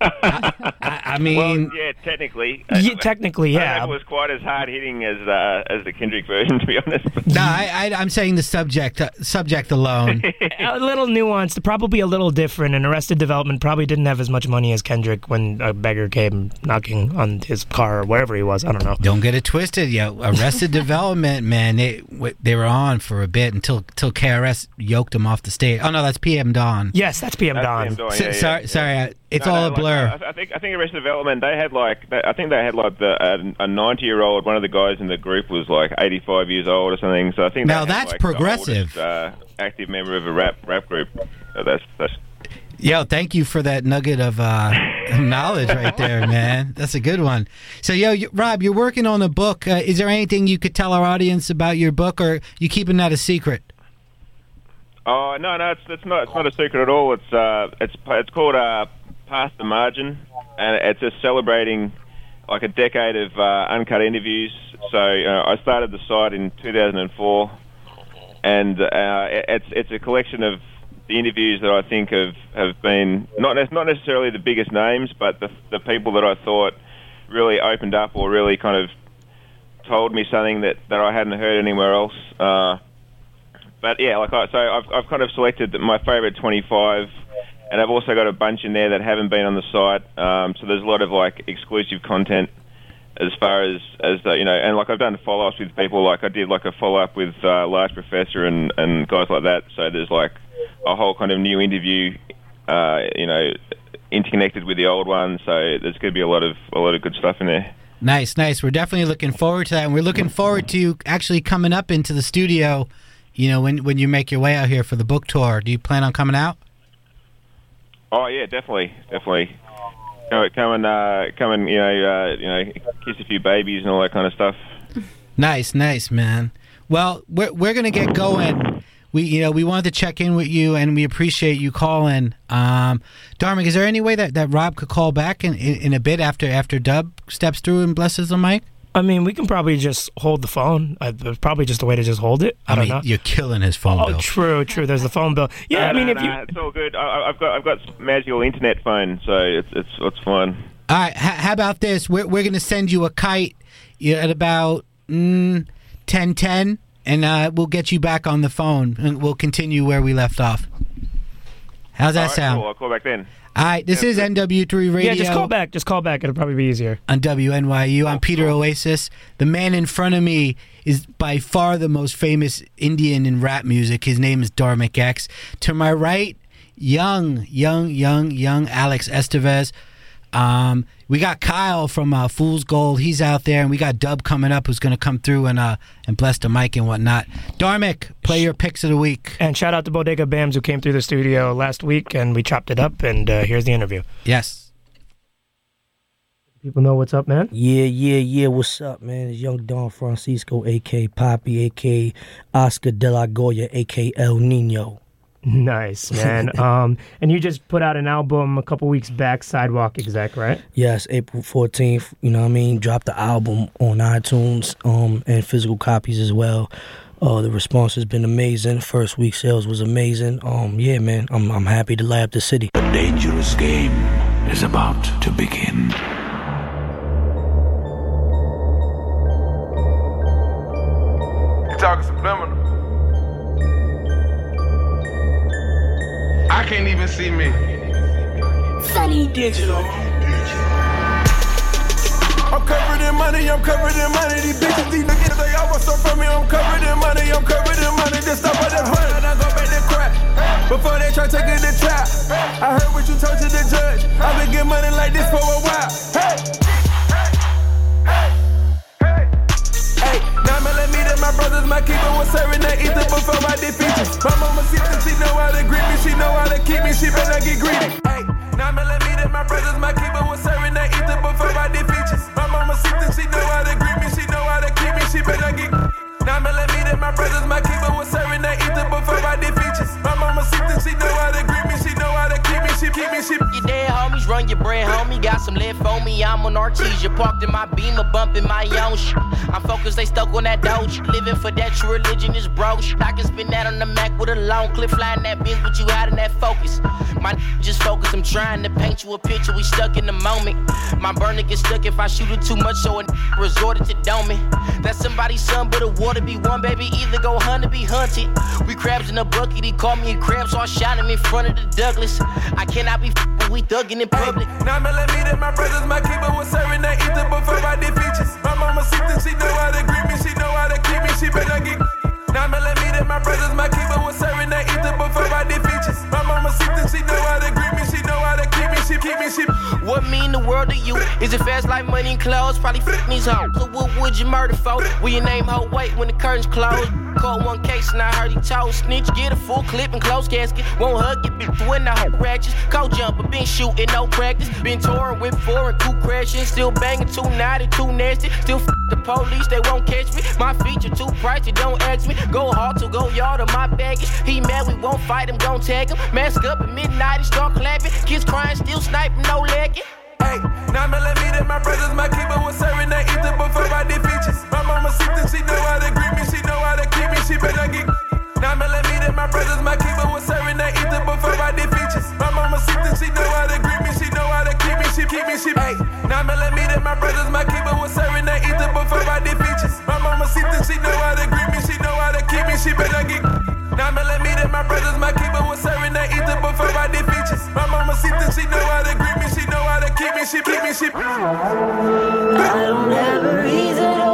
I, I, I mean, well, yeah, technically. Yeah, technically, I don't yeah. it was quite as hard hitting as uh, as the Kendrick version, to be honest. no, I, I, I'm saying the subject uh, subject alone. a little nuanced, probably a little different. And Arrested Development probably didn't have as much money as Kendrick when a beggar came knocking on his car or wherever he was. I don't know. Don't get it twisted, yo. Arrested Development, man, they they were on for a bit until until KRS yoked them off the stage. Oh no, that's PM Dawn. Yes, that's PM Dawn. PM Dawn, S- yeah, yeah, sorry, yeah. sorry, I- it's No, all no, a like, blur. I, I think I think Arrested Development they had like they- I think they had like the a ninety year old one of the guys in the group was like eighty five years old or something. So I think Now that's like, the progressive. oldest, uh, active member of a rap rap group. So that's that's Yo, thank you for that nugget of uh, knowledge right there, man. That's a good one. So, yo, you, Rob, you're working on a book. Uh, is there anything you could tell our audience about your book, or you keeping that a secret? Oh no, no, it's it's not it's not a secret at all. It's uh, it's it's called uh, Past the Margin, and it's just celebrating like a decade of uh, Unkut interviews. So uh, I started the site in 2004, and uh, it's it's a collection of the interviews that I think have have been not not necessarily the biggest names, but the the people that I thought really opened up or really kind of told me something that, that I hadn't heard anywhere else. Uh, but yeah, like I, so I've, I've kind of selected my favourite 25, and I've also got a bunch in there that haven't been on the site. Um, so there's a lot of like exclusive content as far as as the, you know, and like I've done follow ups with people. Like I did like a follow up with uh, Large Professor and and guys like that. So there's like a whole kind of new interview, uh, you know, interconnected with the old one. So there's going to be a lot of a lot of good stuff in there. Nice, nice. We're definitely looking forward to that, and we're looking forward to you actually coming up into the studio. You know, when when you make your way out here for the book tour, do you plan on coming out? Oh yeah, definitely, definitely. Come, and uh, come and you know, uh, you know, kiss a few babies and all that kind of stuff. Nice, nice, man. Well, we're we're gonna get going. We you know we wanted to check in with you, and we appreciate you calling. Um, Dharmic, is there any way that, that Rob could call back in, in, in a bit after after Dub steps through and blesses the mic? I mean, we can probably just hold the phone. Uh, there's probably just a way to just hold it. I, I don't mean, know. you're killing his phone Oh, bill. true, true. There's the phone bill. Yeah, I mean, no, if no, you it's all good. I, I- I've got I've got magical internet phone, so it's it's it's fine. All right, h- how about this? We're we're gonna send you a kite at about mm, ten ten, and uh, we'll get you back on the phone, and we'll continue where we left off. How's that All right, sound? Cool. I'll call back then. All right, this is NW3 Radio. yeah, just call back. Just call back. It'll probably be easier. on WNYU. I'm Peter Oasis. The man in front of me is by far the most famous Indian in rap music. His name is Dharmic X. To my right, young, young, young, young Alex Estevez. Um, we got Kyle from uh, Fool's Gold. He's out there, and we got Dub coming up, who's going to come through and uh, and bless the mic and whatnot. Dharmic, play your picks of the week. And shout out to Bodega Bams who came through the studio last week, and we chopped it up. And uh, here's the interview. Yes. People know what's up, man. Yeah, yeah, yeah. What's up, man? It's Young Don Francisco, aka Poppy, aka Oscar De La Goya, aka El Nino. Nice, man. um, and you just put out an album a couple weeks back, Sidewalk Exec, right? Yes, April 14th, you know what I mean? Dropped the album on iTunes um, and physical copies as well. Uh, the response has been amazing. First week sales was amazing. Um, yeah, man, I'm, I'm happy to light up the city. A dangerous game is about to begin. You talking subliminal? Can't even see me. Sonny Digital. I'm covered in money, I'm covered in money. These bitches, these niggas, they all want some from me. I'm covered in money, I'm covered in money. Just stop at the front and I go back to crack. Before they try taking the trap. I heard what you told to the judge. I've been getting money like this for a while. My brothers, my keeper was serving that ether before I did features. My mama see that she know how to grip me, she know how to keep me, she better get greedy. Hey, nine millimeter, my brothers, my keeper was serving that ether before I did features. My mama see that she know how to grip me, she know how to keep me, she better get. Nine millimeter, my brothers, my keeper was serving that ether before I did features. My mama see that she know run your bread, homie. Got some left on me. I'm on Artesia. Parked in my beamer, bumping my own sh. I'm focused, they stuck on that doge. Living for that true religion is broke. I can spin that on the Mac with a long clip, flying that bitch, but you out in that focus. My just focus. I'm trying to paint you a picture. We stuck in the moment. My burner gets stuck if I shoot it too much, so a resorted to doming. That's somebody's son, but the water be one, baby. Either go hunt or be hunted. We crabs in a bucket. He called me a crab, so I shot him in front of the Douglas. I cannot be f***ing, we thugging in public. Nine millimeter, my brothers, my keeper was serving that ether before I did features. My mama see that she know how to grip me, she know how to keep me, she better get. Nine millimeter, my brothers, my keeper was serving that ether before I did features. My mama see that she know how to grip me, she know how to keep me. What mean the world to you? Is it fast like money and clothes? Probably f these hoes. So what would you murder for? Will your name hold weight when the curtains close? Call one case and I heard he told snitch. Get a full clip and close casket. Won't hug your bitch when the whole ratchets. Cold jumper, been shooting, no practice. Been touring with four and two crashing. Still banging, too naughty, too nasty. Still f the police, they won't catch me. My feature too pricey, don't ask me. Go hard to go yard on my baggage. He mad, we won't fight him, don't tag him. Mask up at midnight start clapping. Kids crying, still sniping, no legging. Hey, nine millimeter, my brothers, my keeper was serving that ether before I did features. My mama see that she know how to grip me, she know how to keep me, she better get. Nine millimeter, my brothers, my keeper was serving that ether before I did features. My mama see that she know how to grip me, she know how to keep me, she keep me, she. Hey, nine millimeter, my brothers, my keeper was serving that ether before I did features. My mama see that she know how to grip me, she know how to keep me, she better get. Nine millimeter, my brothers, my keeper was serving that ether before I did features. My mama see that she know to me, she. I don't have a reason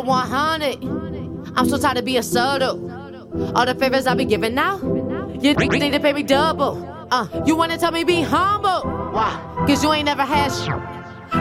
It 100. I'm so tired of being subtle. All the favors I be giving now, you need to pay me double. Uh, you wanna tell me be humble? Why? Cause you ain't never had shit.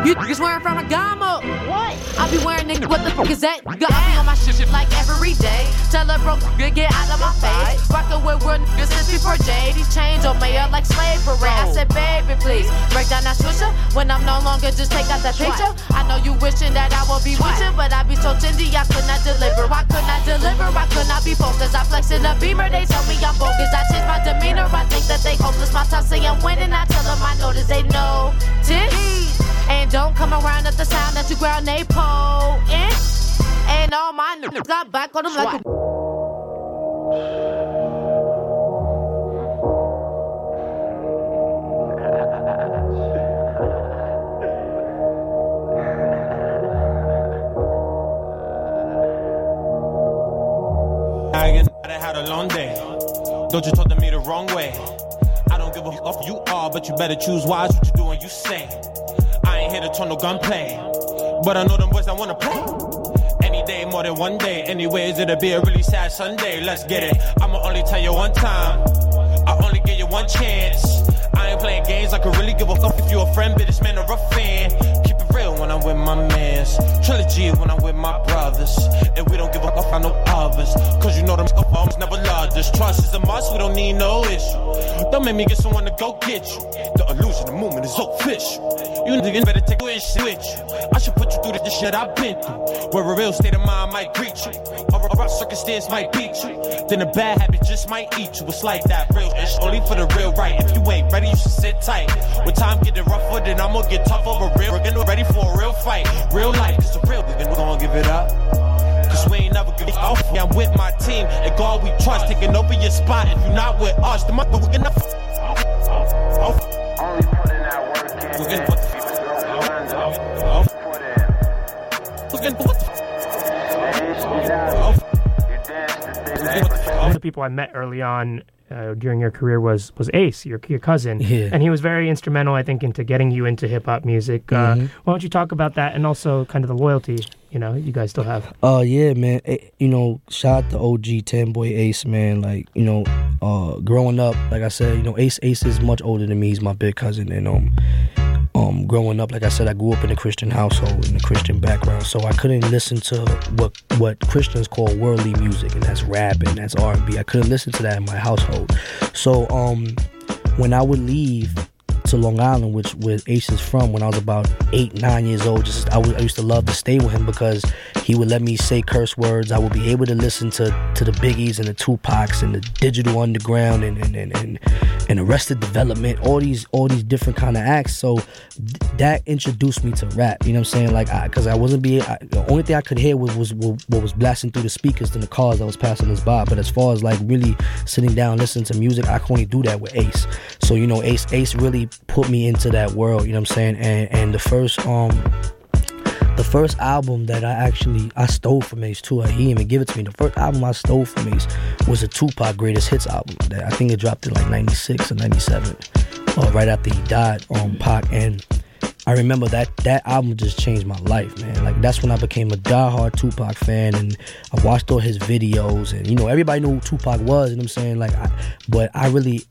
You niggas wearing from a gamo. What? I be wearing nigga, what the fuck is that? I be on my shit shit like every day. Tell a bro, nigga, get out of my face. Rockin' with real niggas since before J. These chains on me up like slavery. I said, baby, please break down that swisher. When I'm no longer just take out that picture. I know you wishing that I would be with you, but I be so tindy, I could not deliver. I could not deliver, I could not be focused. I flex in a beamer, they tell me I'm bogus. I change my demeanor, I think that they hopeless. My time say I'm winning, I tell them I notice they know. Tits. And don't come around at the sound that you ground they pull in. Eh? And all my niggas got back on them like a I get I had a long day. Don't you talk to me the wrong way. I don't give a fuck you are, but you better choose wise what you do and you say. To turn no gunplay, but I know them boys that wanna play. Any day more than one day. Anyways, it'll be a really sad Sunday. Let's get it. I'ma only tell you one time. I only give you one chance. I ain't playing games. I could really give a fuck if you a friend, but this man a fan. Keep it real when I'm with my mans. Trilogy when I'm with my brothers. And we don't give a fuck about no others. Cause you know them homes never loved us. Trust is a must, we don't need no issue. Don't make me get someone to go get you. The illusion, the movement is official. You niggas better take a switch. I should put you through the shit I've been through. Where a real state of mind might greet you. Or a rough circumstance might beat you. Then a bad habit just might eat you. It's like that real ish, only for the real right. If you ain't ready, you should sit tight. When time getting rougher, then I'ma get tougher. But real, we're ready for a real fight. Real life, it's a real, we're gonna give it up. Cause we ain't never give off. Yeah, I'm with my team, and God we trust, taking over your spot. If you're not with us, the mother we're gonna. We're gonna the people I met early on uh, during your career was was Ace, your your cousin, Yeah. and he was very instrumental, I think, into getting you into hip hop music. Uh, Mhm. Why don't you talk about that and also kind of the loyalty you know you guys still have? Uh yeah, man. Eh, you know, shout out to OG Ten Boy Ace, man. Like you know, uh, growing up, like I said, you know, Ace Ace is much older than me. He's my big cousin, and um, um, growing up, like I said, I grew up in a Christian household in a Christian background, so I couldn't listen to what what Christians call worldly music, and that's rap and that's R and B. I couldn't listen to that in my household. So um, when I would leave to Long Island, which where Ace is from, when I was about eight, nine years old. Just I, used to love to stay with him because he would let me say curse words. I would be able to listen to to the Biggies and the Tupacs and the Digital Underground and and and and, and Arrested Development, all these all these different kind of acts. So th- that introduced me to rap. You know what I'm saying? Like, because I, wasn't be I, the only thing I could hear was, was what what was blasting through the speakers in the cars that was passing us by. But as far as like really sitting down listening to music, I can only do that with Ace. So you know, Ace Ace really put me into that world. You know what I'm saying? And and the first um the first album that I actually I stole from Ace too. He even give it to me. The first album I stole from Ace was a Tupac Greatest Hits album. That I think it dropped in like '96 or '97, uh, right after he died on Pac. And I remember that that album just changed my life, man. Like that's when I became a diehard Tupac fan, and I watched all his videos. And you know, everybody knew who Tupac was. You know what I'm saying? Like, I, but I really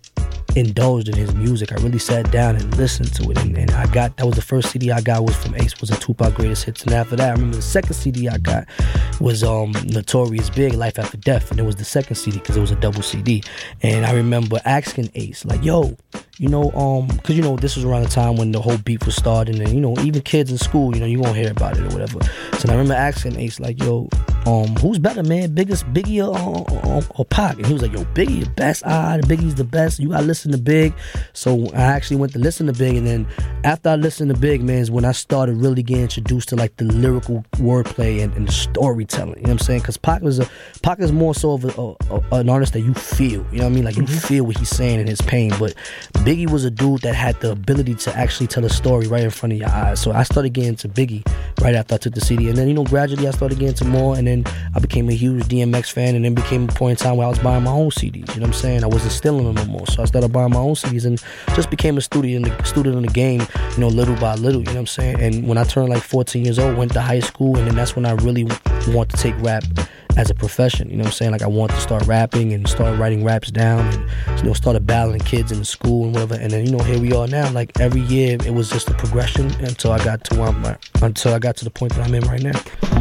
indulged in his music. I really sat down and listened to it, and, and I got that was the first CD I got was from Ace was a Tupac Greatest Hits, and after that, I remember the second CD I got was um Notorious Big Life After Death, and it was the second CD because it was a double CD, and I remember asking Ace like, "Yo, you know, um, because you know this was around the time when the whole beef was starting, and you know even kids in school, you know, you won't hear about it or whatever." So I remember asking Ace like, "Yo, um, who's better, man? Biggest Biggie or, or, or Pac?" And he was like, "Yo, Biggie the best. Ah, the Biggie's the best. You gotta listen to Big." So I actually went to listen to Big, and then after I listened to Big, man, is when I started really getting introduced to like the lyrical wordplay and, and the storytelling. You know what I'm saying? Because Pac was a Pac is more so of a, a, an artist that you feel. You know what I mean? Like you feel what he's saying and his pain. But Biggie was a dude that had the ability to actually tell a story right in front of your eyes. So I started getting into Biggie right after I took the CD, and then you know gradually I started getting into more, and then I became a huge DMX fan, and then became a point in time where I was buying my own CDs. You know what I'm saying? I wasn't stealing them no more, so I started buying my own CDs and just became a student in the student in the game. You know, little by little. You know what I'm saying? And when I turned like 14 years old, went to high school, and then that's when I really want to take rap as a profession. You know what I'm saying? Like I want to start rapping and start writing raps down and you know started battling kids in the school and whatever. And then you know here we are now. Like every year it was just a progression until I got to where I'm until I got to the point that I'm in right now.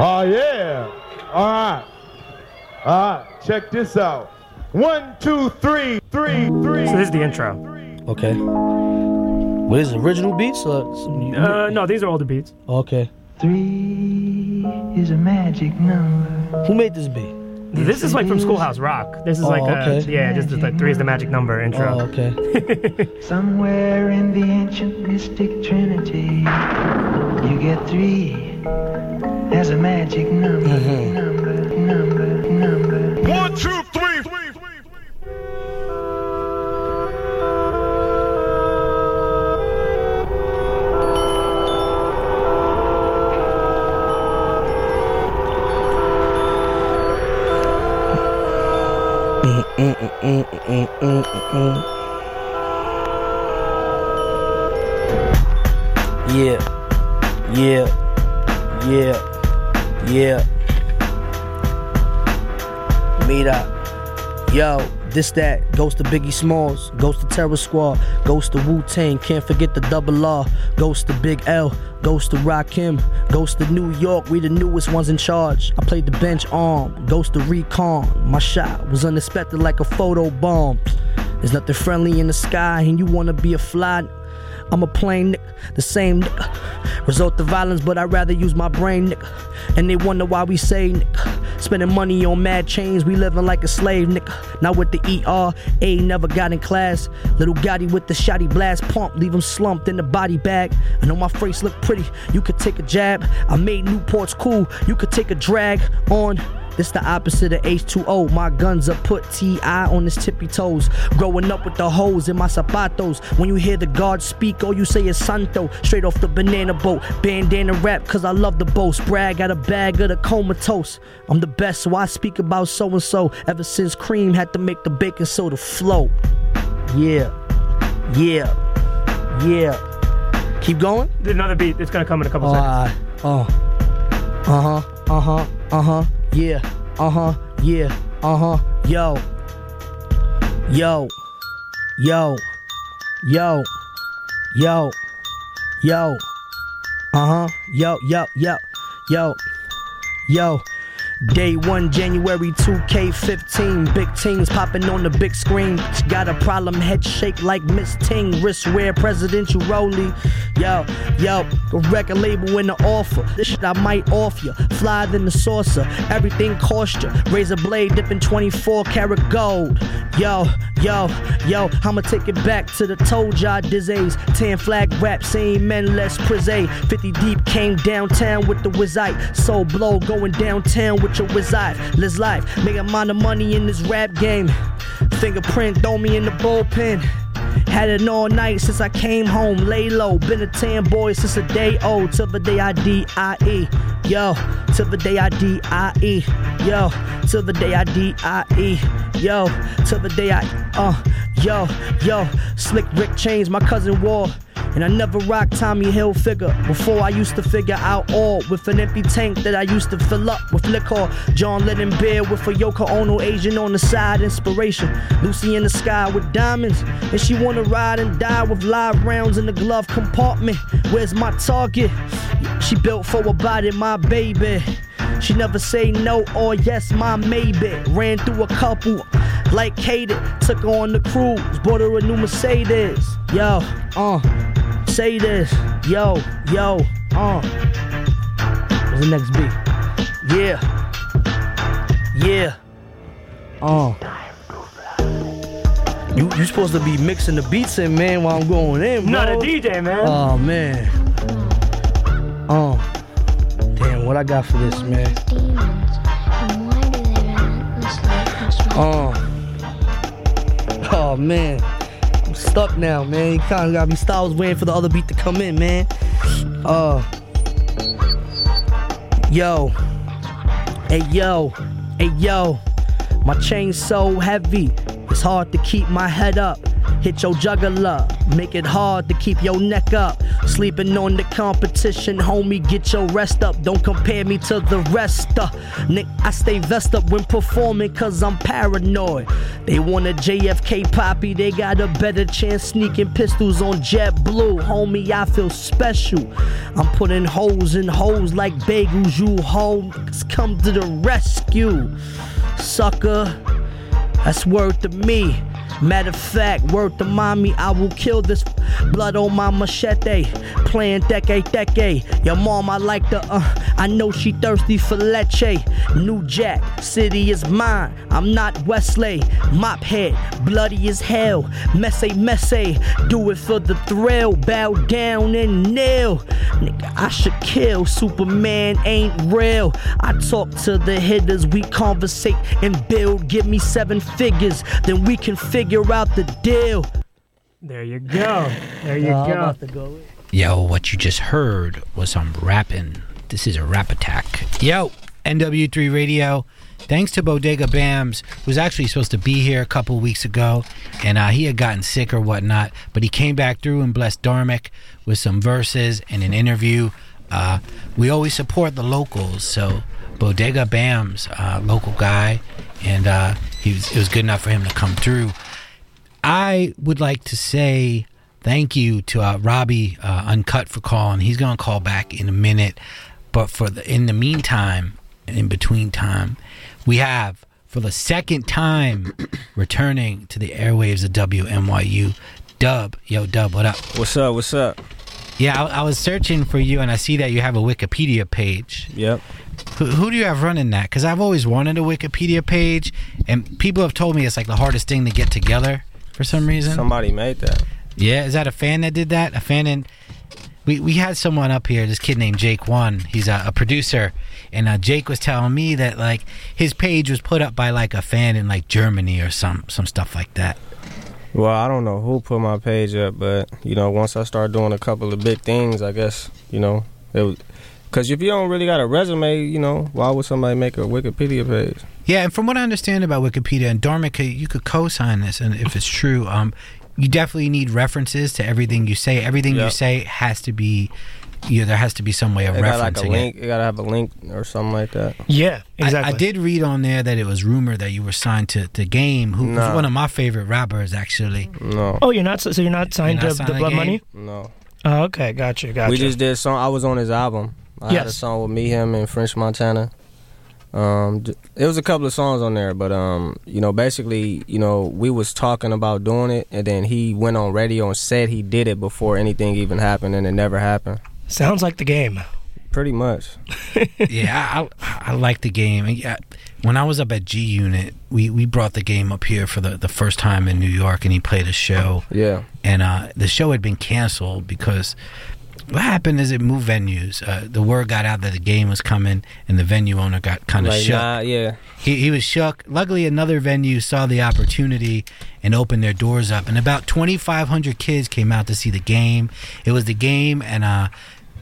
Oh yeah. All right. All right. Check this out. One, two, three, three, three. So this is the intro. Okay. What is it, original beats or? Some, Uh, no, these are all the beats. Okay. Three is a magic number. Who made this beat? This is like from Schoolhouse Rock. This is Oh, like, okay. a, yeah, just like three is the magic number intro. Oh, okay. Somewhere in the ancient mystic trinity, you get three as a magic number. Mm-hmm. Number, number, number. One, two, three. Mm-hmm. Yeah, yeah, yeah, yeah. Meet up. yo, this that goes to Biggie Smalls, goes to Terror Squad, goes to Wu Tang, can't forget the double R, goes to Big L, goes to Rakim, goes to New York, we the newest ones in charge. I played the bench arm, goes to Recon, my shot was unexpected like a photo bomb. There's nothing friendly in the sky, and you wanna be a fly. I'm a plain nick, the same nick. Result of violence, but I'd rather use my brain, nick. And they wonder why we say, nick. Spending money on mad chains, we living like a slave, nigga. Not with the ER, A never got in class. Little Gotti with the shotty blast pump, leave him slumped in the body bag. I know my face look pretty, you could take a jab. I made Newports cool, you could take a drag on. This the opposite of H2O. My guns are put T.I. on his tippy toes. Growing up with the holes in my zapatos. When you hear the guards speak, all you say is Santo. Straight off the banana boat. Bandana rap, cause I love the boast. Brag got a bag of the comatose. I'm the best, so I speak about so and so. Ever since cream had to make the baking soda flow. Yeah, yeah, yeah. Keep going? Another beat. It's gonna come in a couple Oh, seconds. Oh. uh huh, uh huh, uh huh, yeah, uh huh, yeah, uh huh, yo, yo, yo, yo, yo, yo, uh huh, yo, yo, yo, yo, yo. Day one, January 2K15. Big teams popping on the big screen. Got a problem, head shake like Miss Ting. Wrist wear, presidential rollie. Yo, yo, a record label in the offer. This shit I might off you. Fly than the saucer. Everything cost you. Razor blade dipping 24 karat gold. Yo, yo, yo, I'ma take it back to the told y'all disease. Tan flag rap, same men, less prise. 50 deep came downtown with the wizite. Soul blow going downtown with your wizard. Liz life, make a amount of money in this rap game. Fingerprint, throw me in the bullpen. Had it all night since I came home, lay low. Been a tan boy since a day old. Till the day I D-I-E. Yo, till the day I D-I-E. Yo, till the day I D-I-E. Yo, till the day I, uh, yo, yo. Slick Rick chains, my cousin wore. And I never rocked Tommy Hilfiger. Before I used to figure out all with an empty tank that I used to fill up with liquor. John Lennon beer with a Yoko Ono Asian on the side. Inspiration. Lucy in the sky with diamonds. And she wanna ride and die with live rounds in the glove compartment. Where's my target? She built for a body, my baby. She never say no or yes, my maybe. Ran through a couple like hated. Took her on the cruise, bought her a new Mercedes. Yo, uh, say this. Yo, yo, uh. What's the next beat? Yeah, yeah, uh. You you supposed to be mixing the beats in, man, while I'm going in, bro. Not a DJ, man. Oh man. Oh. Damn, what I got for this, man? Oh. Oh man. I'm stuck now, man. You kinda gotta be was waiting for the other beat to come in, man. Uh. Yo. Hey yo. Hey yo. My chain's so heavy. It's hard to keep my head up. hit your juggler, Make it hard to keep your neck up. Sleeping on the competition, homie, get your rest up. Don't compare me to the rest. Uh, Nick, I stay vest up when performing cause I'm paranoid. They want a JFK poppy, they got a better chance sneaking pistols on JetBlue. Homie, I feel special. I'm putting holes in holes like bagels, you hoes. Come to the rescue. Sucker, that's word to me. Matter of fact, word to mommy, I will kill this blood on my machete. Playing decade, decade. Your mom, I like the, uh, I know she thirsty for leche. New Jack, city is mine. I'm not Wesley. Mop head, bloody as hell. Messy, messy. Do it for the thrill. Bow down and kneel. Nigga, I should kill. Superman ain't real. I talk to the hitters, we conversate and build. Give me seven figures, then we can figure out the deal. There you go. There you I'm go. about to go. Yo, what you just heard was some rapping. This is a rap attack. Yo, NW3 Radio. Thanks to Bodega Bams, who was actually supposed to be here a couple weeks ago, and uh, he had gotten sick or whatnot, but he came back through and blessed Dharmic with some verses and an interview. Uh, we always support the locals, so Bodega Bams, uh, local guy, and uh, he was, it was good enough for him to come through. I would like to say thank you to uh, Robbie uh, Unkut for calling. He's going to call back in a minute, but for the in the meantime, in between time, we have for the second time returning to the airwaves of WNYU. Dub, yo, Dub, what up? What's up? What's up? Yeah, I, I was searching for you, and I see that you have a Wikipedia page. Yep. Who, who do you have running that? Because I've always wanted a Wikipedia page, and people have told me it's like the hardest thing to get together for some reason. Somebody made that. Yeah, is that a fan that did that? A fan in we we had someone up here, this kid named Jake One. He's a, a producer, and uh, Jake was telling me that like his page was put up by like a fan in like Germany or some some stuff like that. Well, I don't know who put my page up, but you know, once I start doing a couple of big things, I guess you know it was. Cause if you don't really got a resume, you know, why would somebody make a Wikipedia page? Yeah, and from what I understand about Wikipedia, and Dharmic, you could co-sign this, and if it's true, um, you definitely need references to everything you say. Everything you say has to be, you know, there has to be some way of It got like a referencing link. it. You gotta have a link or something like that. Yeah, I, I did read on there that it was rumored that you were signed to, the Game, who, who's Nah. one of my favorite rappers, actually. No. Oh, you're not. So you're not signed You're to not the Blood to Money. No. Oh, okay, gotcha, gotcha. We just did song. I was on his album. I had a Yes. song with me, him, and French Montana. Um, d- it was a couple of songs on there, but um, you know, basically, you know, we was talking about doing it, and then he went on radio and said he did it before anything even happened, and it never happened. Sounds like the game. Pretty much. yeah, I, I like the game. Yeah, when I was up at G Unit, we, we brought the game up here for the, the first time in New York, and he played a show. Yeah. And uh, the show had been canceled because what happened is it moved venues. Uh, the word got out that the game was coming, and the venue owner got kind of Like, shook. nah, yeah. He, he was shook. Luckily, another venue saw the opportunity and opened their doors up, and about 2,500 kids came out to see the game. It was the game and uh,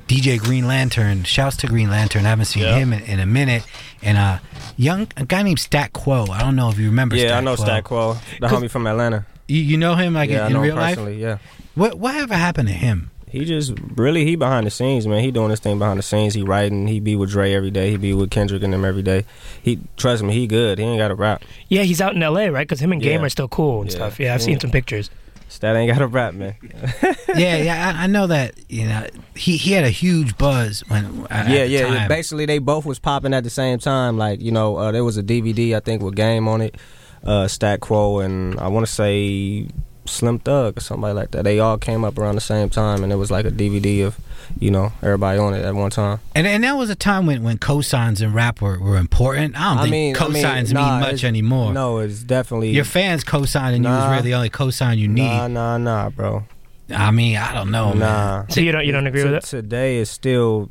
DJ Green Lantern. Shouts to Green Lantern. I haven't seen Yeah. him in, in a minute. And uh, young a guy named Stat Quo. I don't know if you remember. Yeah, Stat I know Quo. Stat Quo, the homie from Atlanta. You, you know him like yeah, I in, know in him real life. personally, Yeah. What whatever happened to him? He just really he behind the scenes, man. He doing this thing behind the scenes. He writing. He be with Dre every day. He be with Kendrick and them every day. He trust me, he good. He ain't got a rap. Yeah, he's out in L.A. right? Because him and Game Yeah. are still cool and Yeah. stuff. Yeah, I've Yeah. seen some pictures. Stat ain't got a rap, man. yeah, yeah, I, I know that. You know, he he had a huge buzz when. At, yeah, at the yeah, yeah. Basically, they both was popping at the same time. Like you know, uh, there was a DVD I think with Game on it, uh, Stat Quo, and I want to say Slim Thug or somebody like that. They all came up around the same time, and it was like a DVD of you know everybody on it at one time. And and that was a time when, when cosigns in rap were, were important. I don't think mean, I mean, cosigns nah, mean much anymore. No, it's definitely Your fans cosigning you is really the only cosign you need. Nah, nah, nah, bro. I mean, I don't know, Nah. man. So you don't you don't agree with it? Today is still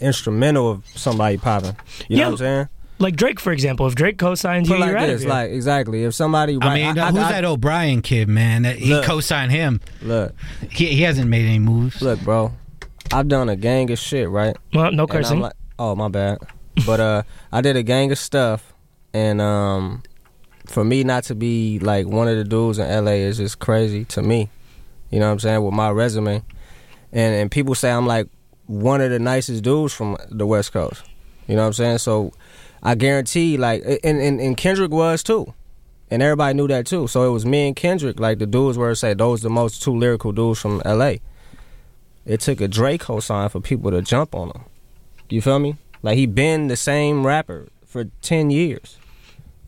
instrumental of somebody popping. You know Yeah. what I'm saying? Like Drake, for example. If Drake co-signs you, Put like you're out of this, here. like exactly. If somebody, I write- mean, who's that O'Brien kid, man? That he Look. co-signed him. Look, he, he hasn't made any moves. Look, bro, I've done a gang of shit, right? Well, no cursing. like- oh, my bad. But uh, I did a gang of stuff, and um, for me not to be like one of the dudes in LA is just crazy to me. You know what I'm saying? With my resume. And and people say I'm like one of the nicest dudes from the West Coast. You know what I'm saying? So I guarantee like and, and, and Kendrick was too. And everybody knew that too. So it was me and Kendrick, like the dudes were say those the most two lyrical dudes from LA. It took a Drake cosign for people to jump on him. You feel me? Like he been the same rapper for ten years.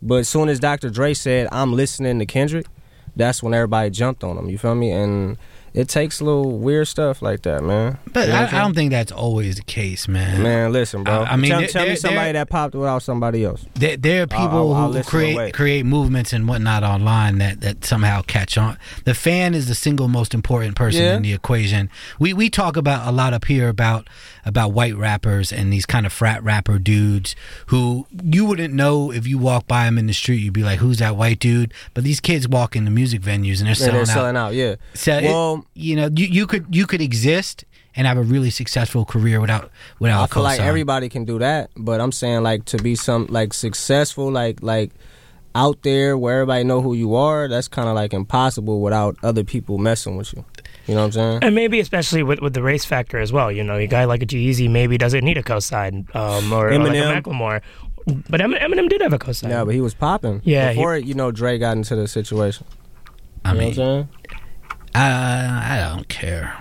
But as soon as Dr. Dre said, I'm listening to Kendrick, that's when everybody jumped on him. You feel me? And it takes a little weird stuff like that, man. But You know I, I don't think that's always the case, man. Man, listen, bro. I, I mean, tell, there- tell me somebody there- that popped without somebody else. There, there are people I'll- I'll who listen create away. create movements and whatnot online that, that somehow catch on. The fan is the single most important person Yeah. in the equation. We we talk about a lot up here about about white rappers and these kind of frat rapper dudes who you wouldn't know if you walk by them in the street. You'd be like, "Who's that white dude?" But these kids walk into music venues and they're selling they're out. selling out, yeah. So it- Well- you know, you, you could you could exist and have a really successful career without without I a feel like cosign. everybody can do that, but I'm saying like to be some like successful, like like out there where everybody know who you are. That's kind of like impossible without other people messing with you. You know what I'm saying? And maybe especially with, with the race factor as well. You know, a guy like a G-Eazy maybe doesn't need a cosign, um, or, or like a Eminem. Macklemore. But Eminem did have a cosign. Yeah, but he was popping. Yeah, he- before you know Dre got into the situation. I You know mean, what I'm saying? I I don't care.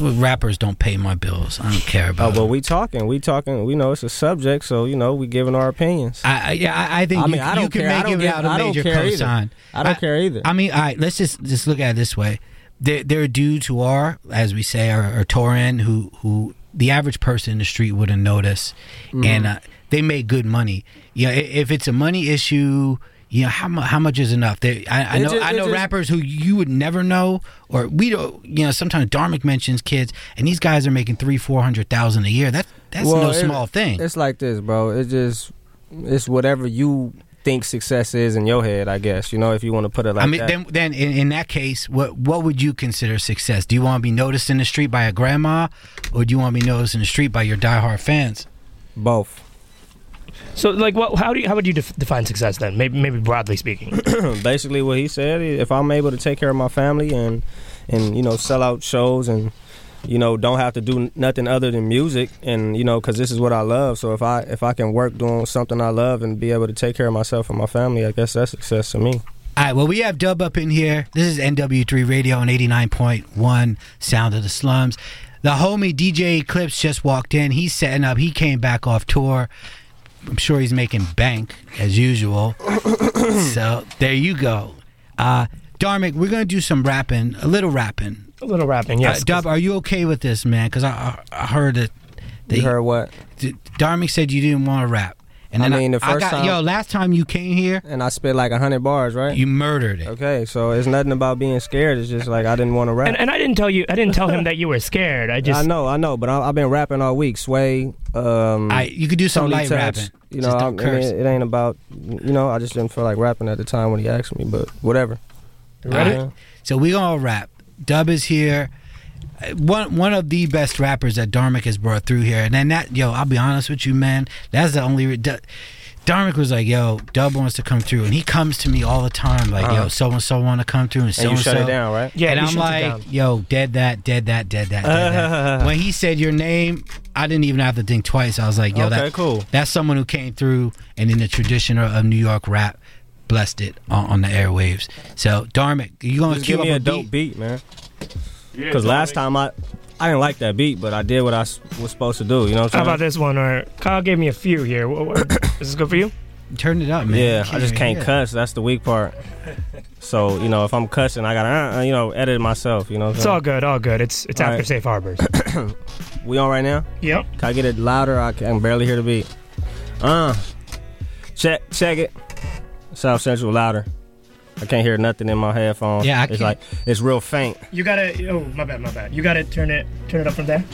Rappers don't pay my bills. I don't care Oh, about. but we talking, we talking. We know it's a subject, so you know we giving our opinions. I, I yeah, I, I think I you, mean, I you can. I make don't it give- out a major cosign. I don't care either. I mean, all right, let's just just look at it this way. There, there are dudes who are, as we say, are, are touring who who the average person in the street wouldn't notice, Mhm. and uh, they make good money. Yeah, if it's a money issue. You know how much? How much is enough? They, I, I know. ju- I know just- rappers who you would never know, or we don't. You know, sometimes Dharmic mentions kids, and these guys are making three, four hundred thousand a year. That that's Well, no it- small thing. It's like this, bro. It's just it's whatever you think success is in your head. I guess you know if you want to put it like I mean, that. then, then in, in that case, what what would you consider success? Do you want to be noticed in the street by a grandma, or do you want to be noticed in the street by your diehard fans? Both. So, like, what? How do you? How would you def- define success then? Maybe, maybe broadly speaking. Basically, what he said: if I'm able to take care of my family and and you know sell out shows and you know don't have to do nothing other than music and you know because this is what I love. So if I if I can work doing something I love and be able to take care of myself and my family, I guess that's success to me. All right, well, we have Dub up in here. This is NW3 Radio on 89.1 Sound of the Slums. The homie DJ Eclipse just walked in. He's setting up. He came back off tour. I'm sure he's making bank as usual. so there you go. Uh, Dharmic, we're going to do some rapping, a little rapping. A little rapping, yes. Uh, Dub, are you okay with this, man? Because I, I, I heard that. You heard what? Dharmic said you didn't want to rap. And I then mean, the I first got, time- yo, last time you came here, and I spit like hundred bars, right? You murdered it. Okay, so it's nothing about being scared. It's just like I didn't want to rap. And, and I didn't tell you. I didn't tell him that you were scared. I just. I know, I know, but I, I've been rapping all week. Sway, um, I- you could do some Tony light Touch, rapping. You Just know, don't I mean, curse. it, it ain't about. You know, I just didn't feel like rapping at the time when he asked me, but whatever. All right. So we gonna rap. Dub is here. One one of the best rappers that Dharmic has brought through here, and then that yo, I'll be honest with you, man. That's the only. Re- D- Dharmic was like, "Yo, Dub wants to come through," and he comes to me all the time, like, Uh-huh. "Yo, so and so want to come through," and so you and shut so. it down, right? Yeah, and I'm like, "Yo, dead that, dead that, dead that, dead that." when he said your name, I didn't even have to think twice. I was like, "Yo, Okay, that, cool. That's someone who came through, and in the tradition of, of New York rap, blessed it on, on the airwaves." So, Dharmic, you gonna Just cue give up me a, a dope beat, man. Because last time I, I didn't like that beat, but I did what I s- was supposed to do. You know what How I'm saying? about this one? Or Kyle gave me a few here. What- what- Is this good for you? Turn it up, man. Yeah, I just can't hear. cuss. That's the weak part. So you know, if I'm cussing, I gotta uh, you know edit it myself. You know, what I'm It's saying? all good. All good. It's it's All after right. safe harbors. we on right now? Yep. Can I get it louder? I can barely hear the beat. Uh, check check it. South Central louder. I can't hear nothing in my headphones. Yeah, I it's can't- like it's real faint. You gotta. Oh, my bad. My bad. You gotta turn it. Turn it up from there.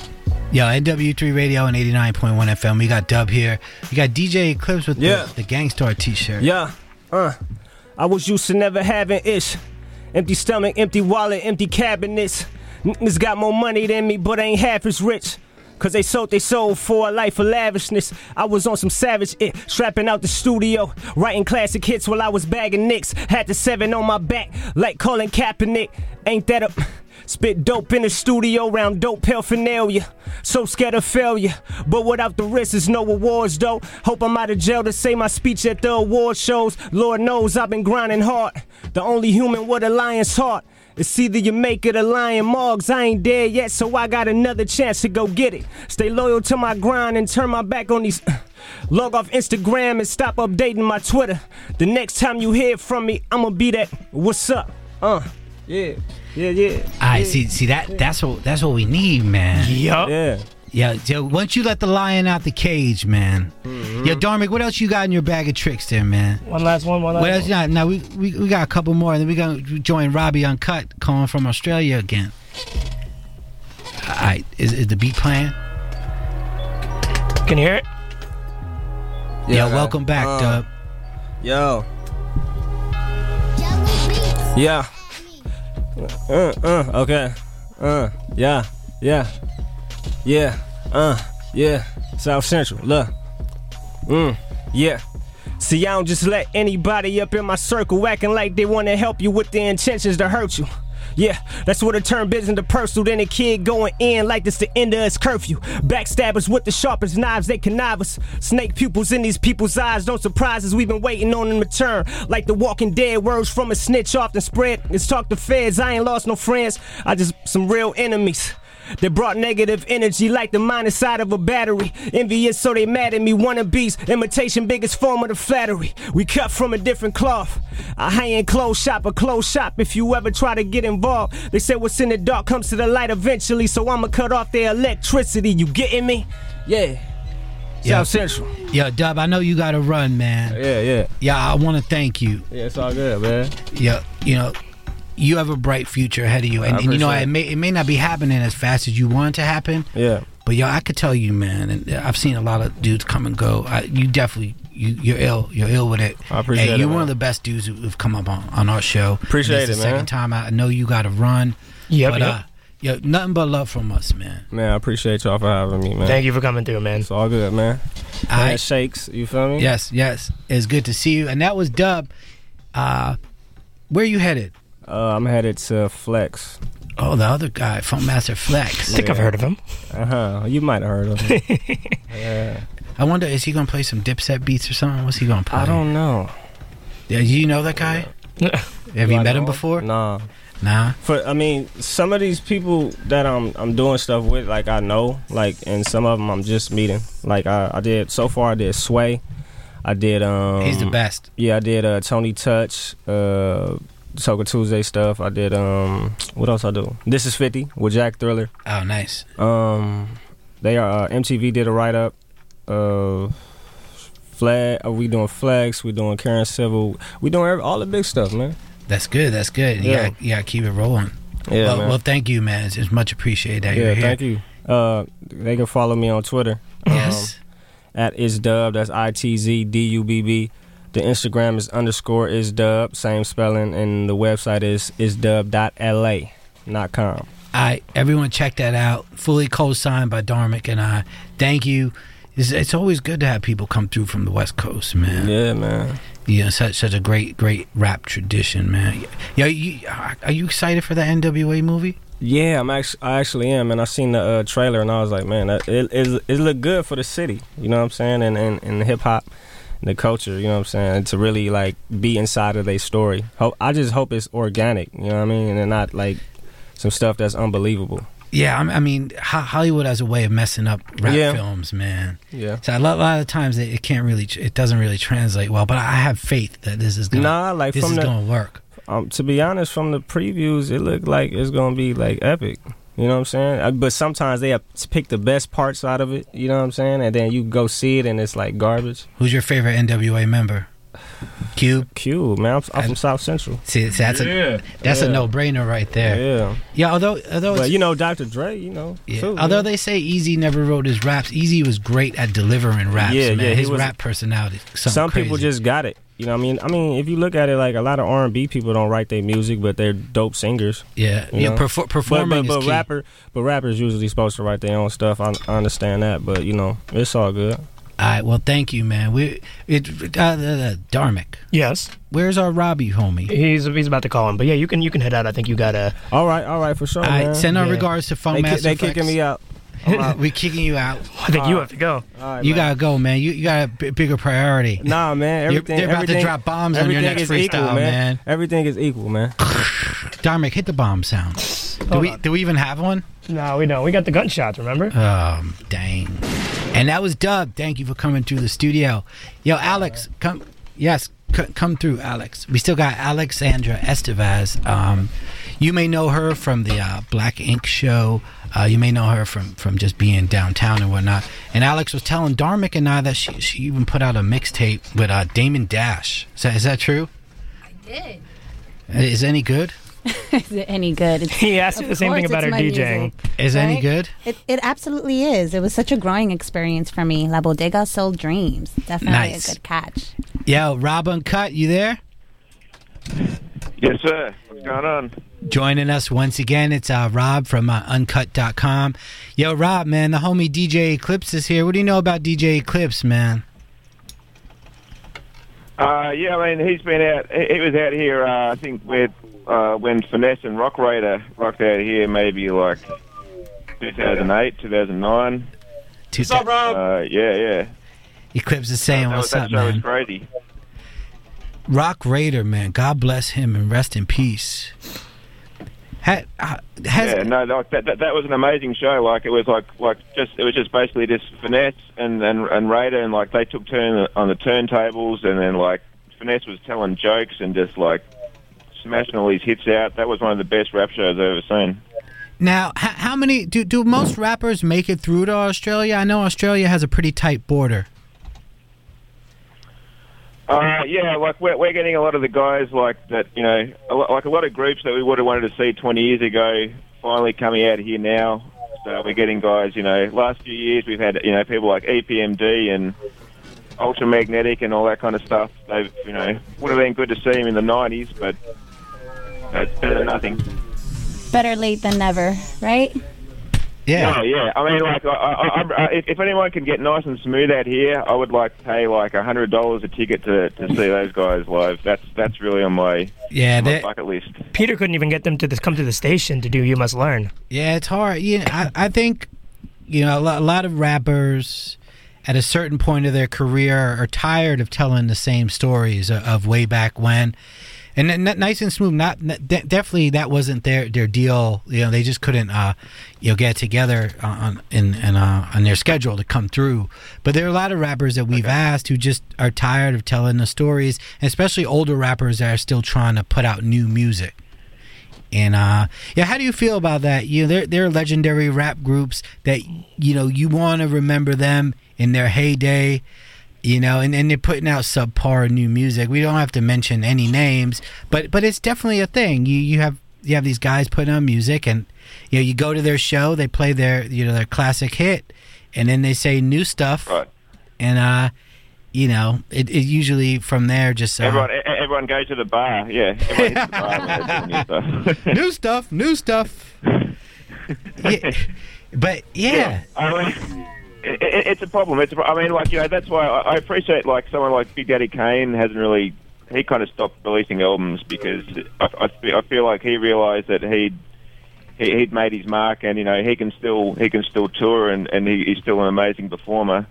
Yo, NW3 Radio and 89.1 FM. We got Dub here. We got DJ Eclipse with Yeah. the, the Gang Starr t-shirt. Yeah, uh, I was used to never having ish. Empty stomach, empty wallet, empty cabinets. Niggas got more money than me, but ain't half as rich. Cause they sold they sold for a life of lavishness. I was on some savage it, strapping out the studio, writing classic hits while I was bagging nicks. Had the seven on my back, like Colin Kaepernick. Ain't that a spit dope in the studio round dope paraphernalia? So scared of failure, but without the risk is no awards though. Hope I'm out of jail to say my speech at the award shows. Lord knows I've been grinding hard. The only human with a lion's heart. It's either you make it or lion mogs. I ain't dead yet, so I got another chance to go get it. Stay loyal to my grind and turn my back on these. Log off Instagram and stop updating my Twitter. The next time you hear from me, I'ma be that. What's up? Uh, yeah, yeah, yeah. I see. See that? That's what. That's what we need, man. Yup. Yeah. Yeah. So once you let the lion out the cage, man. Mm-hmm. Yo, Dharmic, what else you got in your bag of tricks there, man? One last one. One last What else? one. Yeah. Now we, we we got a couple more, and then we gonna join Robbie Unkut, calling from Australia again. All right. Is, is the beat playing? Can you hear it? Yeah. welcome back, Uh, Dub. Yo. Yeah. Uh, uh, okay. Uh, yeah, yeah, yeah, uh, yeah. South Central, look. Mm, yeah. See, I don't just let anybody up in my circle acting like they want to help you with the intentions to hurt you. Yeah, that's what it turned business into personal. Then a kid going in like this the end of his curfew. Backstabbers with the sharpest knives, they connive us. Snake pupils in these people's eyes, don't surprise us. We've been waiting on them to turn. Like the walking dead, words from a snitch often spread. It's talk to feds, I ain't lost no friends. I just some real enemies. They brought negative energy like the minus side of a battery. Envious, so they mad at me. Wannabes, imitation, biggest form of the flattery. We cut from a different cloth. I hang in clothes shop, a clothes shop. If you ever try to get involved, they say what's in the dark comes to the light eventually. So I'ma cut off their electricity. You getting me? Yeah. Yeah. South Central. Yo, Dub, I know you got to run, man. Yeah, yeah. Yeah, I want to thank you. Yeah, it's all good, man. Yeah, you know, you have a bright future ahead of you, and, and you know it may it may not be happening as fast as you want it to happen. Yeah. But yo, I could tell you, man, and I've seen a lot of dudes come and go. I, you definitely you you're ill. You're ill with it. I appreciate and it, You're one of the best dudes who- who've come up on, on our show. Appreciate it's it, the man. Second time I know you got to run. Yep, But yep. uh, yo, nothing but love from us, man. Man, I appreciate y'all for having me, man. Thank you for coming through, man. It's all good, man. All Man, shakes, you feel me? Yes, yes. It's good to see you. And that was Dub. Uh, where you headed? Uh, I'm headed to Flex. Oh, the other guy, Funkmaster Flex. I think I've heard of him. Uh huh. You might have heard of him. yeah. I wonder, is he gonna play some Dipset beats or something? What's he gonna play? I don't know. Yeah, you know that guy? Have you I met him before? Nah. Nah. For I mean, some of these people that I'm I'm doing stuff with, like I know, like, and some of them I'm just meeting. Like I, I did so far, I did Sway, I did um. He's the best. Yeah, I did uh Tony Touch, uh, Toca Tuesday stuff. I did um, what else I do? This is Fifty with Jack Thriller. Oh, nice. Um, they are uh, MTV did a write up. Uh, flag. Uh, we doing flags. We doing Karen Civil. We doing every, all the big stuff, man. That's good. That's good. Yeah. gotta keep it rolling. Yeah, well, well, thank you, man. It's, it's much appreciated that yeah, you're here. thank you. Uh, they can follow me on Twitter. Yes. Um, at is dub. That's I T Z D U B B. The Instagram is underscore is dub. Same spelling, and the website is isdub.la. Not com. All right, everyone, check that out. Fully co-signed by Dharmic and I. Thank you. It's, it's always good to have people come through from the West Coast, man. Yeah, man. Yeah, such such a great great rap tradition, man. Yo, you, are you excited for the NWA movie? Yeah, I'm actually I actually am, and I seen the uh, trailer, and I was like, man, that, it it it looked good for the city. You know what I'm saying? And and, and hip hop, the culture. You know what I'm saying? To really like be inside of their story. Hope I just hope it's organic. You know what I mean? And not like some stuff that's unbelievable. Yeah, I'm- I mean, Ho- Hollywood has a way of messing up rap Yeah. films, man. Yeah. So a lot, a lot of times it, it can't really, it doesn't really translate well. But I have faith that this is gonna, Nah, like this from is the gonna work. Um, to be honest, from the previews, it looked like it's gonna be like epic. You know what I'm saying? Uh, But sometimes they have to pick the best parts out of it. You know what I'm saying? And then you go see it, and it's like garbage. Who's your favorite NWA member? Cube. Cube, man. I'm, I'm from South Central. See, that's a that's a no brainer right there. Yeah. Yeah, although although But you know, Dr. Dre, you know, Yeah. too, Although man. they say Eazy never wrote his raps, Eazy was great at delivering raps. Yeah, man. yeah, his was- rap personality. is something some people just got it. You know, what I mean, I mean, if you look at it, like a lot of R and B people don't write their music, but they're dope singers. Yeah, you yeah, know? perfor- performing But, but, is but key. rapper, but rappers usually supposed to write their own stuff. I, I understand that, but you know, it's all good. All right, well, thank you, man. We it uh, uh, uh, Dharmic. Yes. Where's our Robbie homie? He's he's about to call him, but yeah, you can you can head out. I think you gotta. All right, all right, for sure. All right, man. send our Yeah. regards to Phone They ki- Master. they kicking me out. I'm out. we kicking you out. I think you have to go. All right, you man. gotta go, man. You you got a b- bigger priority. Nah, man. You're- Everything, they're about to everything- drop bombs on your everything next is freestyle, equal, man. man. Everything is equal, man. Dharmic, hit the bomb sound. Do Hold we on. do we even have one? No, we don't. We got the gunshots. Remember? Um, dang. And that was Doug. Thank you for coming through the studio. Yo, Alex, come. Yes, c- come through, Alex. We still got Alexandra Estevez. Um, you may know her from the uh, Black Ink show. Uh, you may know her from from just being downtown and whatnot. And Alex was telling Dharmic and I that she she even put out a mixtape with uh, Damon Dash. Is that, is that true? I did. Is any good? is it any good? It's, He asked you the same thing about her DJing. music, Is it any good? It, it absolutely is. It was such a growing experience for me. La Bodega Sold Dreams. Definitely Nice. a good catch. Yo, Rob Unkut, you there? Yes, sir. What's going on? Joining us once again, it's uh, Rob from uh, Unkut.com. Yo, Rob, man, the homie DJ Eclipse is here. What do you know about DJ Eclipse, man? Uh, yeah, I mean, he's been out. He he was out here. Uh, I think with uh, when Finesse and Rock Raida rocked out here, maybe like 2008, 2009. What's up, Rob? Uh, yeah, yeah. Eclipse is saying, that, what's that up, show was man? crazy. Rock Raida, man. God bless him and rest in peace. Ha, uh, yeah, no, like that, that that was an amazing show. Like it was like like just it was just basically just finesse and and and Raida and like they took turn on the turntables and then like finesse was telling jokes and just like smashing all these hits out. That was one of the best rap shows I've ever seen. Now, h- how many do do most rappers make it through to Australia? I know Australia has a pretty tight border. Uh, yeah, like we're, we're getting a lot of the guys like that, you know, like a lot of groups that we would have wanted to see 20 years ago finally coming out here now. So we're getting guys, you know, last few years we've had, you know, people like EPMD and Ultramagnetic and all that kind of stuff. They've, you know, would have been good to see them in the 90s, but it's better than nothing. Better late than never, right? Yeah, yeah. I mean, like, I, I, I, if, if anyone can get nice and smooth out here, I would like to pay like a hundred dollars a ticket to, to see those guys live. That's that's really on my Yeah, my bucket list. Peter couldn't even get them to this, come to the station to do "You Must Learn." Yeah, it's hard. You know, I, I think you know a lot, a lot of rappers at a certain point of their career are tired of telling the same stories of, of way back when. And n- nice and smooth. Not n- de- definitely that wasn't their their deal. You know, they just couldn't uh, you know get together on in, in uh, on their schedule to come through. But there are a lot of rappers that we've asked who just are tired of telling the stories, especially older rappers that are still trying to put out new music. And uh, yeah, how do you feel about that? You know, they're they're legendary rap groups that you know you want to remember them in their heyday. You know, and, and they're putting out subpar new music. We don't have to mention any names, but but it's definitely a thing. You you have you have these guys putting on music, and you know you go to their show, they play their you know their classic hit, and then they say new stuff, and uh, you know it, it usually from there just uh, Everyone, everyone goes to the bar. Yeah, the bar when they're doing new stuff. new stuff, new stuff. Yeah, but yeah, mean, it, it, it's a problem. It's a, I mean, like you know, that's why I, I appreciate like someone like Big Daddy Kane hasn't really. He kind of stopped releasing albums because I, I, feel- I feel like he realised that he'd he, he'd made his mark, and you know he can still he can still tour, and and he, he's still an amazing performer.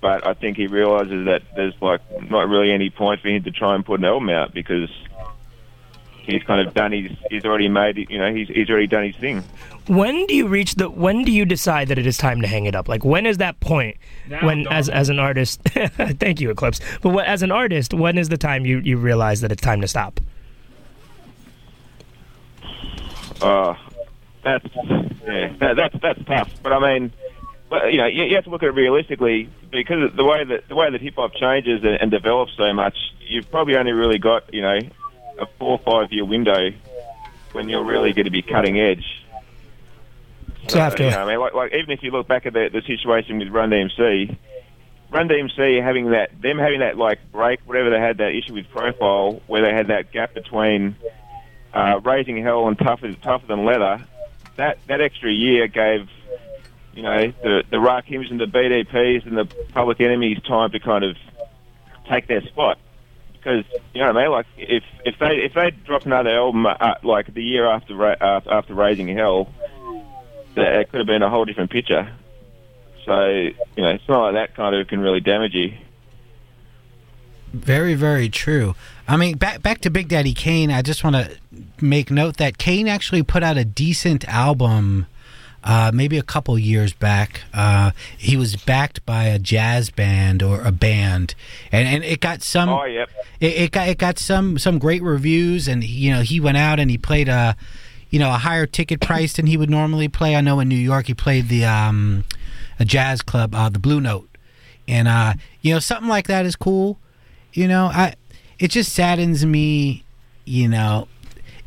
But I think he realizes that there's like not really any point for him to try and put an album out because he's kind of done his he's already made it, you know he's he's already done his thing. When do you reach the? When do you decide that it is time to hang it up? Like when is that point? Now, when as as an artist, thank you, Eclipse. But what, as an artist, when is the time you you realize that it's time to stop? Uh, that's yeah, that, that's that's tough. But I mean, but, you know, you, you have to look at it realistically because the way that the way that hip hop changes and, and develops so much. You've probably only really got you know a four or five year window when you're really going to be cutting edge. So after- you know, I mean, like, like even if you look back at the, the situation with Run DMC, Run DMC having that, them having that like break, whatever they had that issue with profile, where they had that gap between uh, raising hell and tougher, tougher than leather. That that extra year gave, you know, the the Rakims and the BDPs and the Public Enemies time to kind of take their spot. Because you know what I mean, like if if they if they drop another album uh, like the year after Ra- uh, after Raising Hell, that it could have been a whole different picture. So you know, it's not like that kind of can really damage you. Very, very true. I mean, back back to Big Daddy Kane. I just want to make note that Kane actually put out a decent album, uh, maybe a couple years back. Uh, he was backed by a jazz band or a band, and, and it got some. Oh, yep. It, it got it got some some great reviews, and you know he went out and he played a, you know, a higher ticket price than he would normally play. I know in New York he played the um, a jazz club, uh, the Blue Note, and uh, you know something like that is cool. You know, I it just saddens me. You know,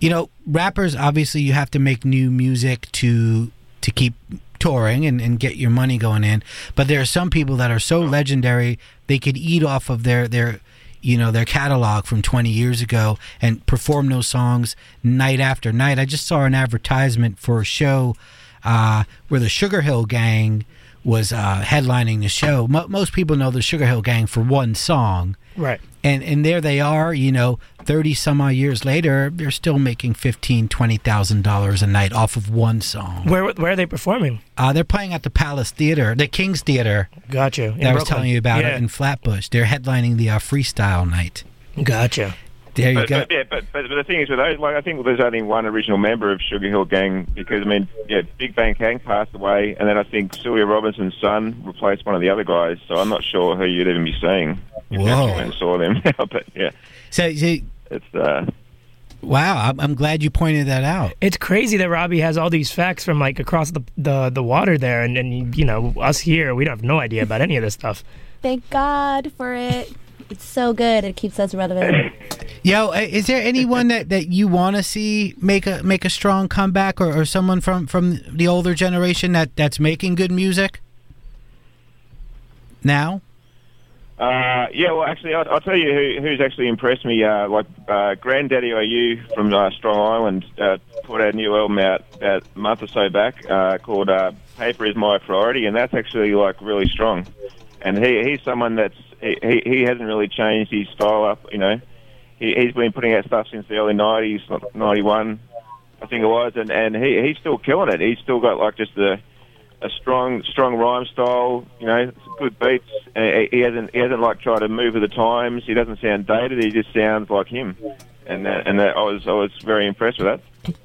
you know, rappers obviously you have to make new music to to keep touring and, and get your money going in. But there are some people that are so legendary they could eat off of their their you know their catalog from 20 years ago and perform those songs night after night. I just saw an advertisement for a show uh, where the Sugar Hill Gang was uh, headlining the show. Mo- most people know the Sugar Hill Gang for one song, Right. and and there they are. You know, thirty some odd years later, they're still making fifteen, twenty thousand dollars a night off of one song. Where where are they performing? Uh, they're playing at the Palace Theater, the King's Theater. Gotcha. In That I was telling you about Yeah. it in Flatbush. They're headlining the uh, freestyle night. Gotcha. There you but, go. But, yeah, but, but but the thing is with those, like I think there's only one original member of Sugar Hill Gang because I mean, yeah, Big Bank Hank passed away, and then I think Sylvia Robinson's son replaced one of the other guys. So I'm not sure who you'd even be seeing if you Whoa. went and saw them. but yeah, So, so it's uh, wow, I'm, I'm glad you pointed that out. It's crazy that Robbie has all these facts from like across the the, the water there, and, and you know us here, we don't have no idea about any of this stuff. Thank God for it. It's so good. It keeps us relevant. Yo, uh, is there anyone that, that you want to see make a make a strong comeback, or, or someone from, from the older generation that, that's making good music now? Uh, yeah, well, actually, I'll, I'll tell you who, who's actually impressed me. Uh, like uh, Granddaddy IU from uh, Strong Island uh, put out a new album out about a month or so back uh, called uh, "Paper Is My Priority," and that's actually like really strong. And he, he's someone that's he, he he hasn't really changed his style up. You know, he, he's been putting out stuff since the early '90s, '91, I think it was, and and he he's still killing it. He's still got like just a a strong strong rhyme style. You know, good beats. Uh, he hasn't he hasn't like tried to move with the times. He doesn't sound dated. He just sounds like him. And that, and that, I was I was very impressed with that.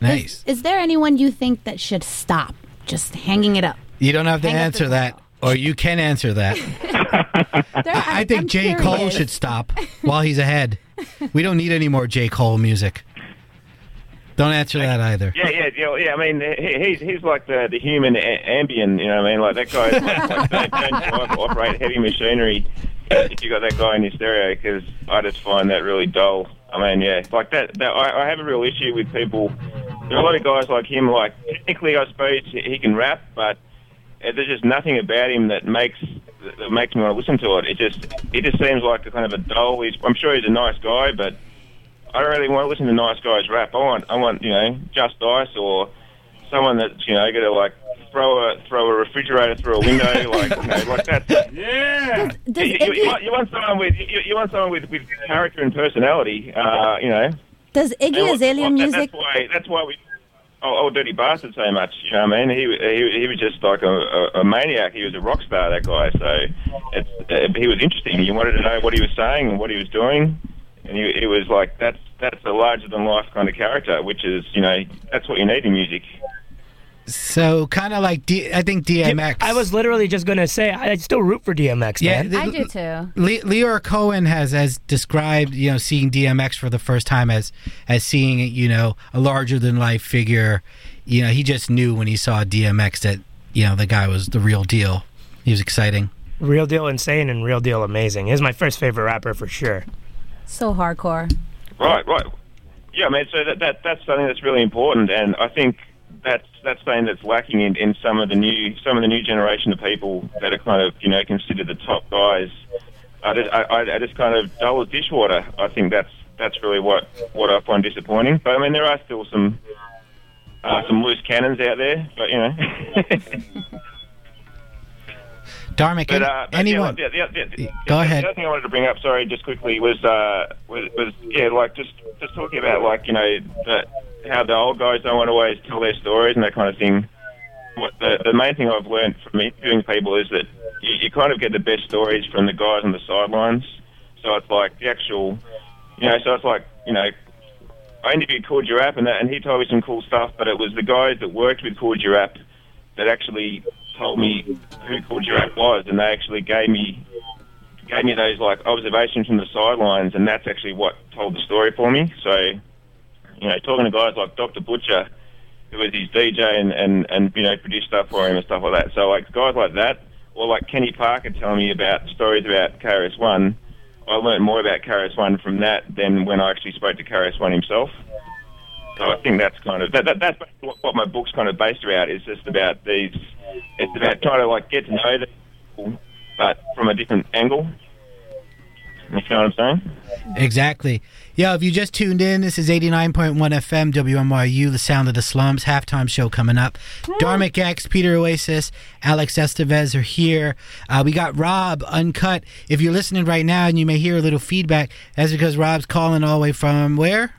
Nice. Is there anyone you think that should stop just hanging it up? You don't have to Hang answer that, or you can answer that. I, I think I'm J. Cole should stop while he's ahead. We don't need any more J. Cole music. Don't answer that either. Yeah, yeah, yeah. yeah I mean, he, he's he's like the the human a- Ambien. You know what I mean? Like that guy. Like, like, don't, don't operate heavy machinery if you got that guy in your stereo because I just find that really dull. I mean, yeah, like that. that I, I have a real issue with people. There are a lot of guys like him. Like technically, I suppose he can rap, but there's just nothing about him that makes that makes me want to listen to it. It just it just seems like a kind of a dull. He's, I'm sure he's a nice guy, but I don't really want to listen to nice guys rap. I want I want you know Just-Ice or someone that's you know going to like throw a throw a refrigerator through a window like you know, like that. Yeah. Does you, you, Iggy- you want, you want someone with you, you want someone with, with character and personality. Uh, you know. Does Iggy And Azalea music? That's why. That's why we. Oh, old dirty bastard so much. You know what I mean? He he, he was just like a, a, a maniac. He was a rock star. That guy. So it's he was interesting. You wanted to know what he was saying and what he was doing, and he, he was like that's that's a larger than life kind of character, which is you know that's what you need in music. So kind of like D- I think DMX. I was literally just gonna say I still root for DMX, Yeah, man. the- I do too. Le- Lyor Cohen has has described you know seeing DMX for the first time as as seeing you know a larger than life figure. You know, he just knew when he saw DMX that you know the guy was the real deal. He was exciting. Real deal insane and real deal amazing. He's my first favorite rapper for sure. So hardcore. Right, right. Yeah, man. So that, that that's something that's really important, and I think that's that's something that's lacking in, in some of the new some of the new generation of people that are kind of you know considered the top guys. I just, I, I just kind of dull as dishwater. I think that's that's really what what I find disappointing. But I mean, there are still some uh, some loose cannons out there, but you know. Dharmic, But, uh, but anyone? Yeah, yeah, yeah, Go ahead. The other thing I wanted to bring up, sorry, just quickly, was uh, was, was yeah, like just just talking about like you know the, how the old guys don't want to always tell their stories and that kind of thing. What the the main thing I've learned from interviewing people is that you, you kind of get the best stories from the guys on the sidelines. So it's like the actual, you know, so it's like you know. I interviewed Kool G Rap and that, and he told me some cool stuff. But it was the guys that worked with Kool G Rap that actually told me who Kool G Rap was, and they actually gave me gave me those like observations from the sidelines, and that's actually what told the story for me. So, you know, talking to guys like Dr. Butcher, who was his DJ and and and you know produced stuff for him and stuff like that. So like guys like that, or like Kenny Parker telling me about stories about KRS One. I learned more about KRS One from that than when I actually spoke to KRS One himself. So I think that's kind of that, that that's what my book's kind of based around. Is just about these. It's about trying to like get to know the people, but from a different angle. You know what I'm saying? Exactly. Yeah, if you just tuned in, this is 89.1 FM, WNYU, the sound of the slums, halftime show coming up. Dharmic X, Peter Oasis, Alex Estevez are here. Uh, we got Rob Unkut. If you're listening right now and you may hear a little feedback, that's because Rob's calling all the way from where?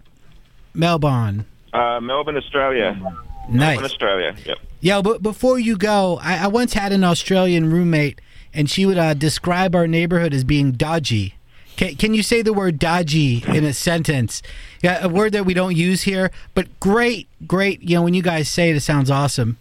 Melbourne. Uh, Melbourne, Australia. Nice. Melbourne, Australia. Yep. Yo, but before you go, I, I once had an Australian roommate, and she would uh, describe our neighborhood as being dodgy. Can, can you say the word dodgy in a sentence? Yeah, a word that we don't use here, but great, great. You know, when you guys say it, it sounds awesome.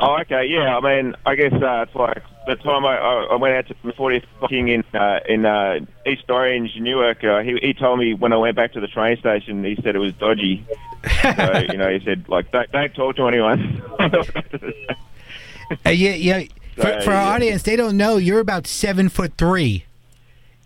Oh, okay. Yeah. I mean, I guess uh, it's like the time I, I went out to the 40th King in uh, in uh, East Orange, Newark. Uh, he he told me when I went back to the train station, he said it was dodgy. so you know, he said like don't don't talk to anyone. Uh, yeah, yeah. For, So, for our yeah. audience, they don't know you're about seven foot three.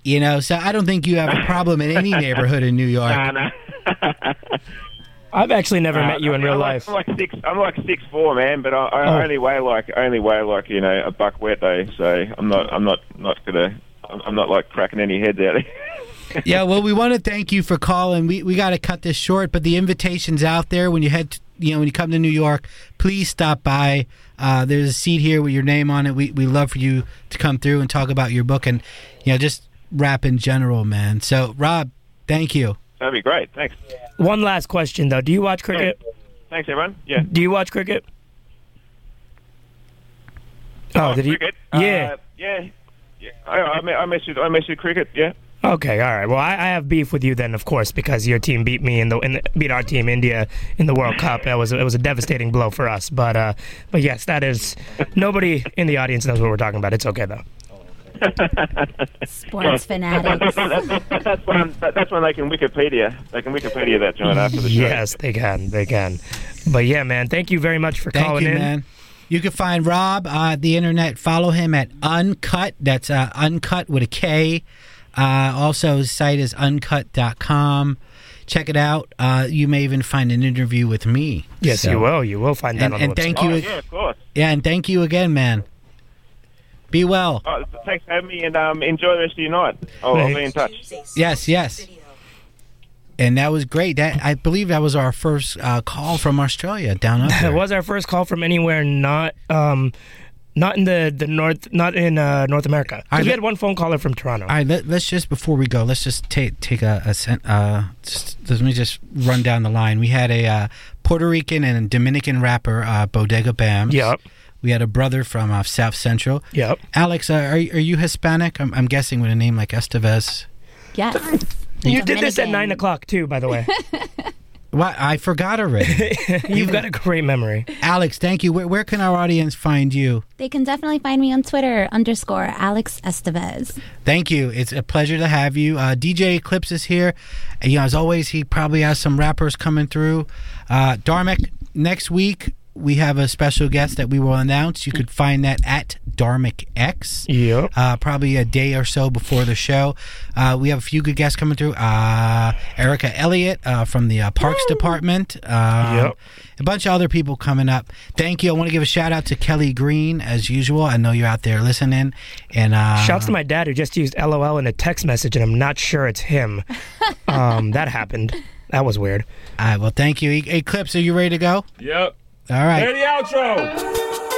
You know, so I don't think you have a problem in any neighborhood in New York. I've actually never Uh, met you in I'm real like- life. I'm like six. I'm like six four, man. But I, I Oh. only weigh like only weigh like you know a buck wet though. So I'm not I'm not not gonna I'm I'm not like cracking any heads out there. yeah, well, we want to thank you for calling. We we got to cut this short, but the invitation's out there. When you head, to, you know, when you come to New York, please stop by. Uh, there's a seat here with your name on it. We we love for you to come through and talk about your book and you know just rap in general, man. So, Rob, thank you. That'd be great. Thanks. One last question though: Do you watch cricket? Thanks, everyone. Yeah. Do you watch cricket? Oh, did you? cricket? Yeah. Uh, yeah. Yeah. I, I, I mess with I mess with cricket. Yeah. Okay, all right. Well, I, I have beef with you then, of course, because your team beat me in the, in the beat our team India in the World Cup. That was it was a devastating blow for us. But uh, but yes, that is nobody in the audience knows what we're talking about. It's okay though. Sports fanatics. that's, that's when that's when they can Wikipedia. They can Wikipedia that joint after the show. Yes, they can. They can. But yeah, man, thank you very much for Thank calling you, in. man. You can find Rob uh, the internet. Follow him at Unkut. That's uh, Unkut with a K. Uh, also, his site is unkut.com. Check it out. Uh, you may even find an interview with me. Yes, So- you will. You will find that And, on the and thank website. you. Oh, yeah, of course. Yeah, and thank you again, man. Be well. Oh, thanks for having me, and um, enjoy the rest of your night. Oh, I'll be in touch. Yes, yes. And that was great. That I believe that was our first uh, call from Australia down up It was our first call from anywhere not um not in the the north not in uh, North America. 'Cause I- we had one phone caller from Toronto. All right, let, let's just before we go, let's just take take a, a sen- uh, just, let me just run down the line. We had a uh, Puerto Rican and Dominican rapper, uh, Bodega Bam. Yep. We had a brother from uh, South Central. Yep. Alex, uh, are are you Hispanic? I'm, I'm guessing with a name like Estevez. Yes. you did this at nine o'clock too, by the way. What I forgot already. You've got a great memory. Alex, thank you. Where, where can our audience find you? They can definitely find me on Twitter underscore Alex Estevez. Thank you. It's a pleasure to have you. Uh, DJ Eclipse is here. And, you know, as always, he probably has some rappers coming through. Uh, Dharmic, next week, we have a special guest that we will announce. You could find that at Dharmic X. Yep. Uh, probably a day or so before the show. Uh, we have a few good guests coming through. Uh, Erica Elliott uh, from the uh, Parks Department. Um, Yep. A bunch of other people coming up. Thank you. I want to give a shout out to Kelly Green as usual. I know you're out there listening. And uh, Shouts to my dad who just used LOL in a text message, and I'm not sure it's him. um, that happened. That was weird. All right. Well, thank you. Eclipse, are you ready to go? Yep. All right. Play the outro.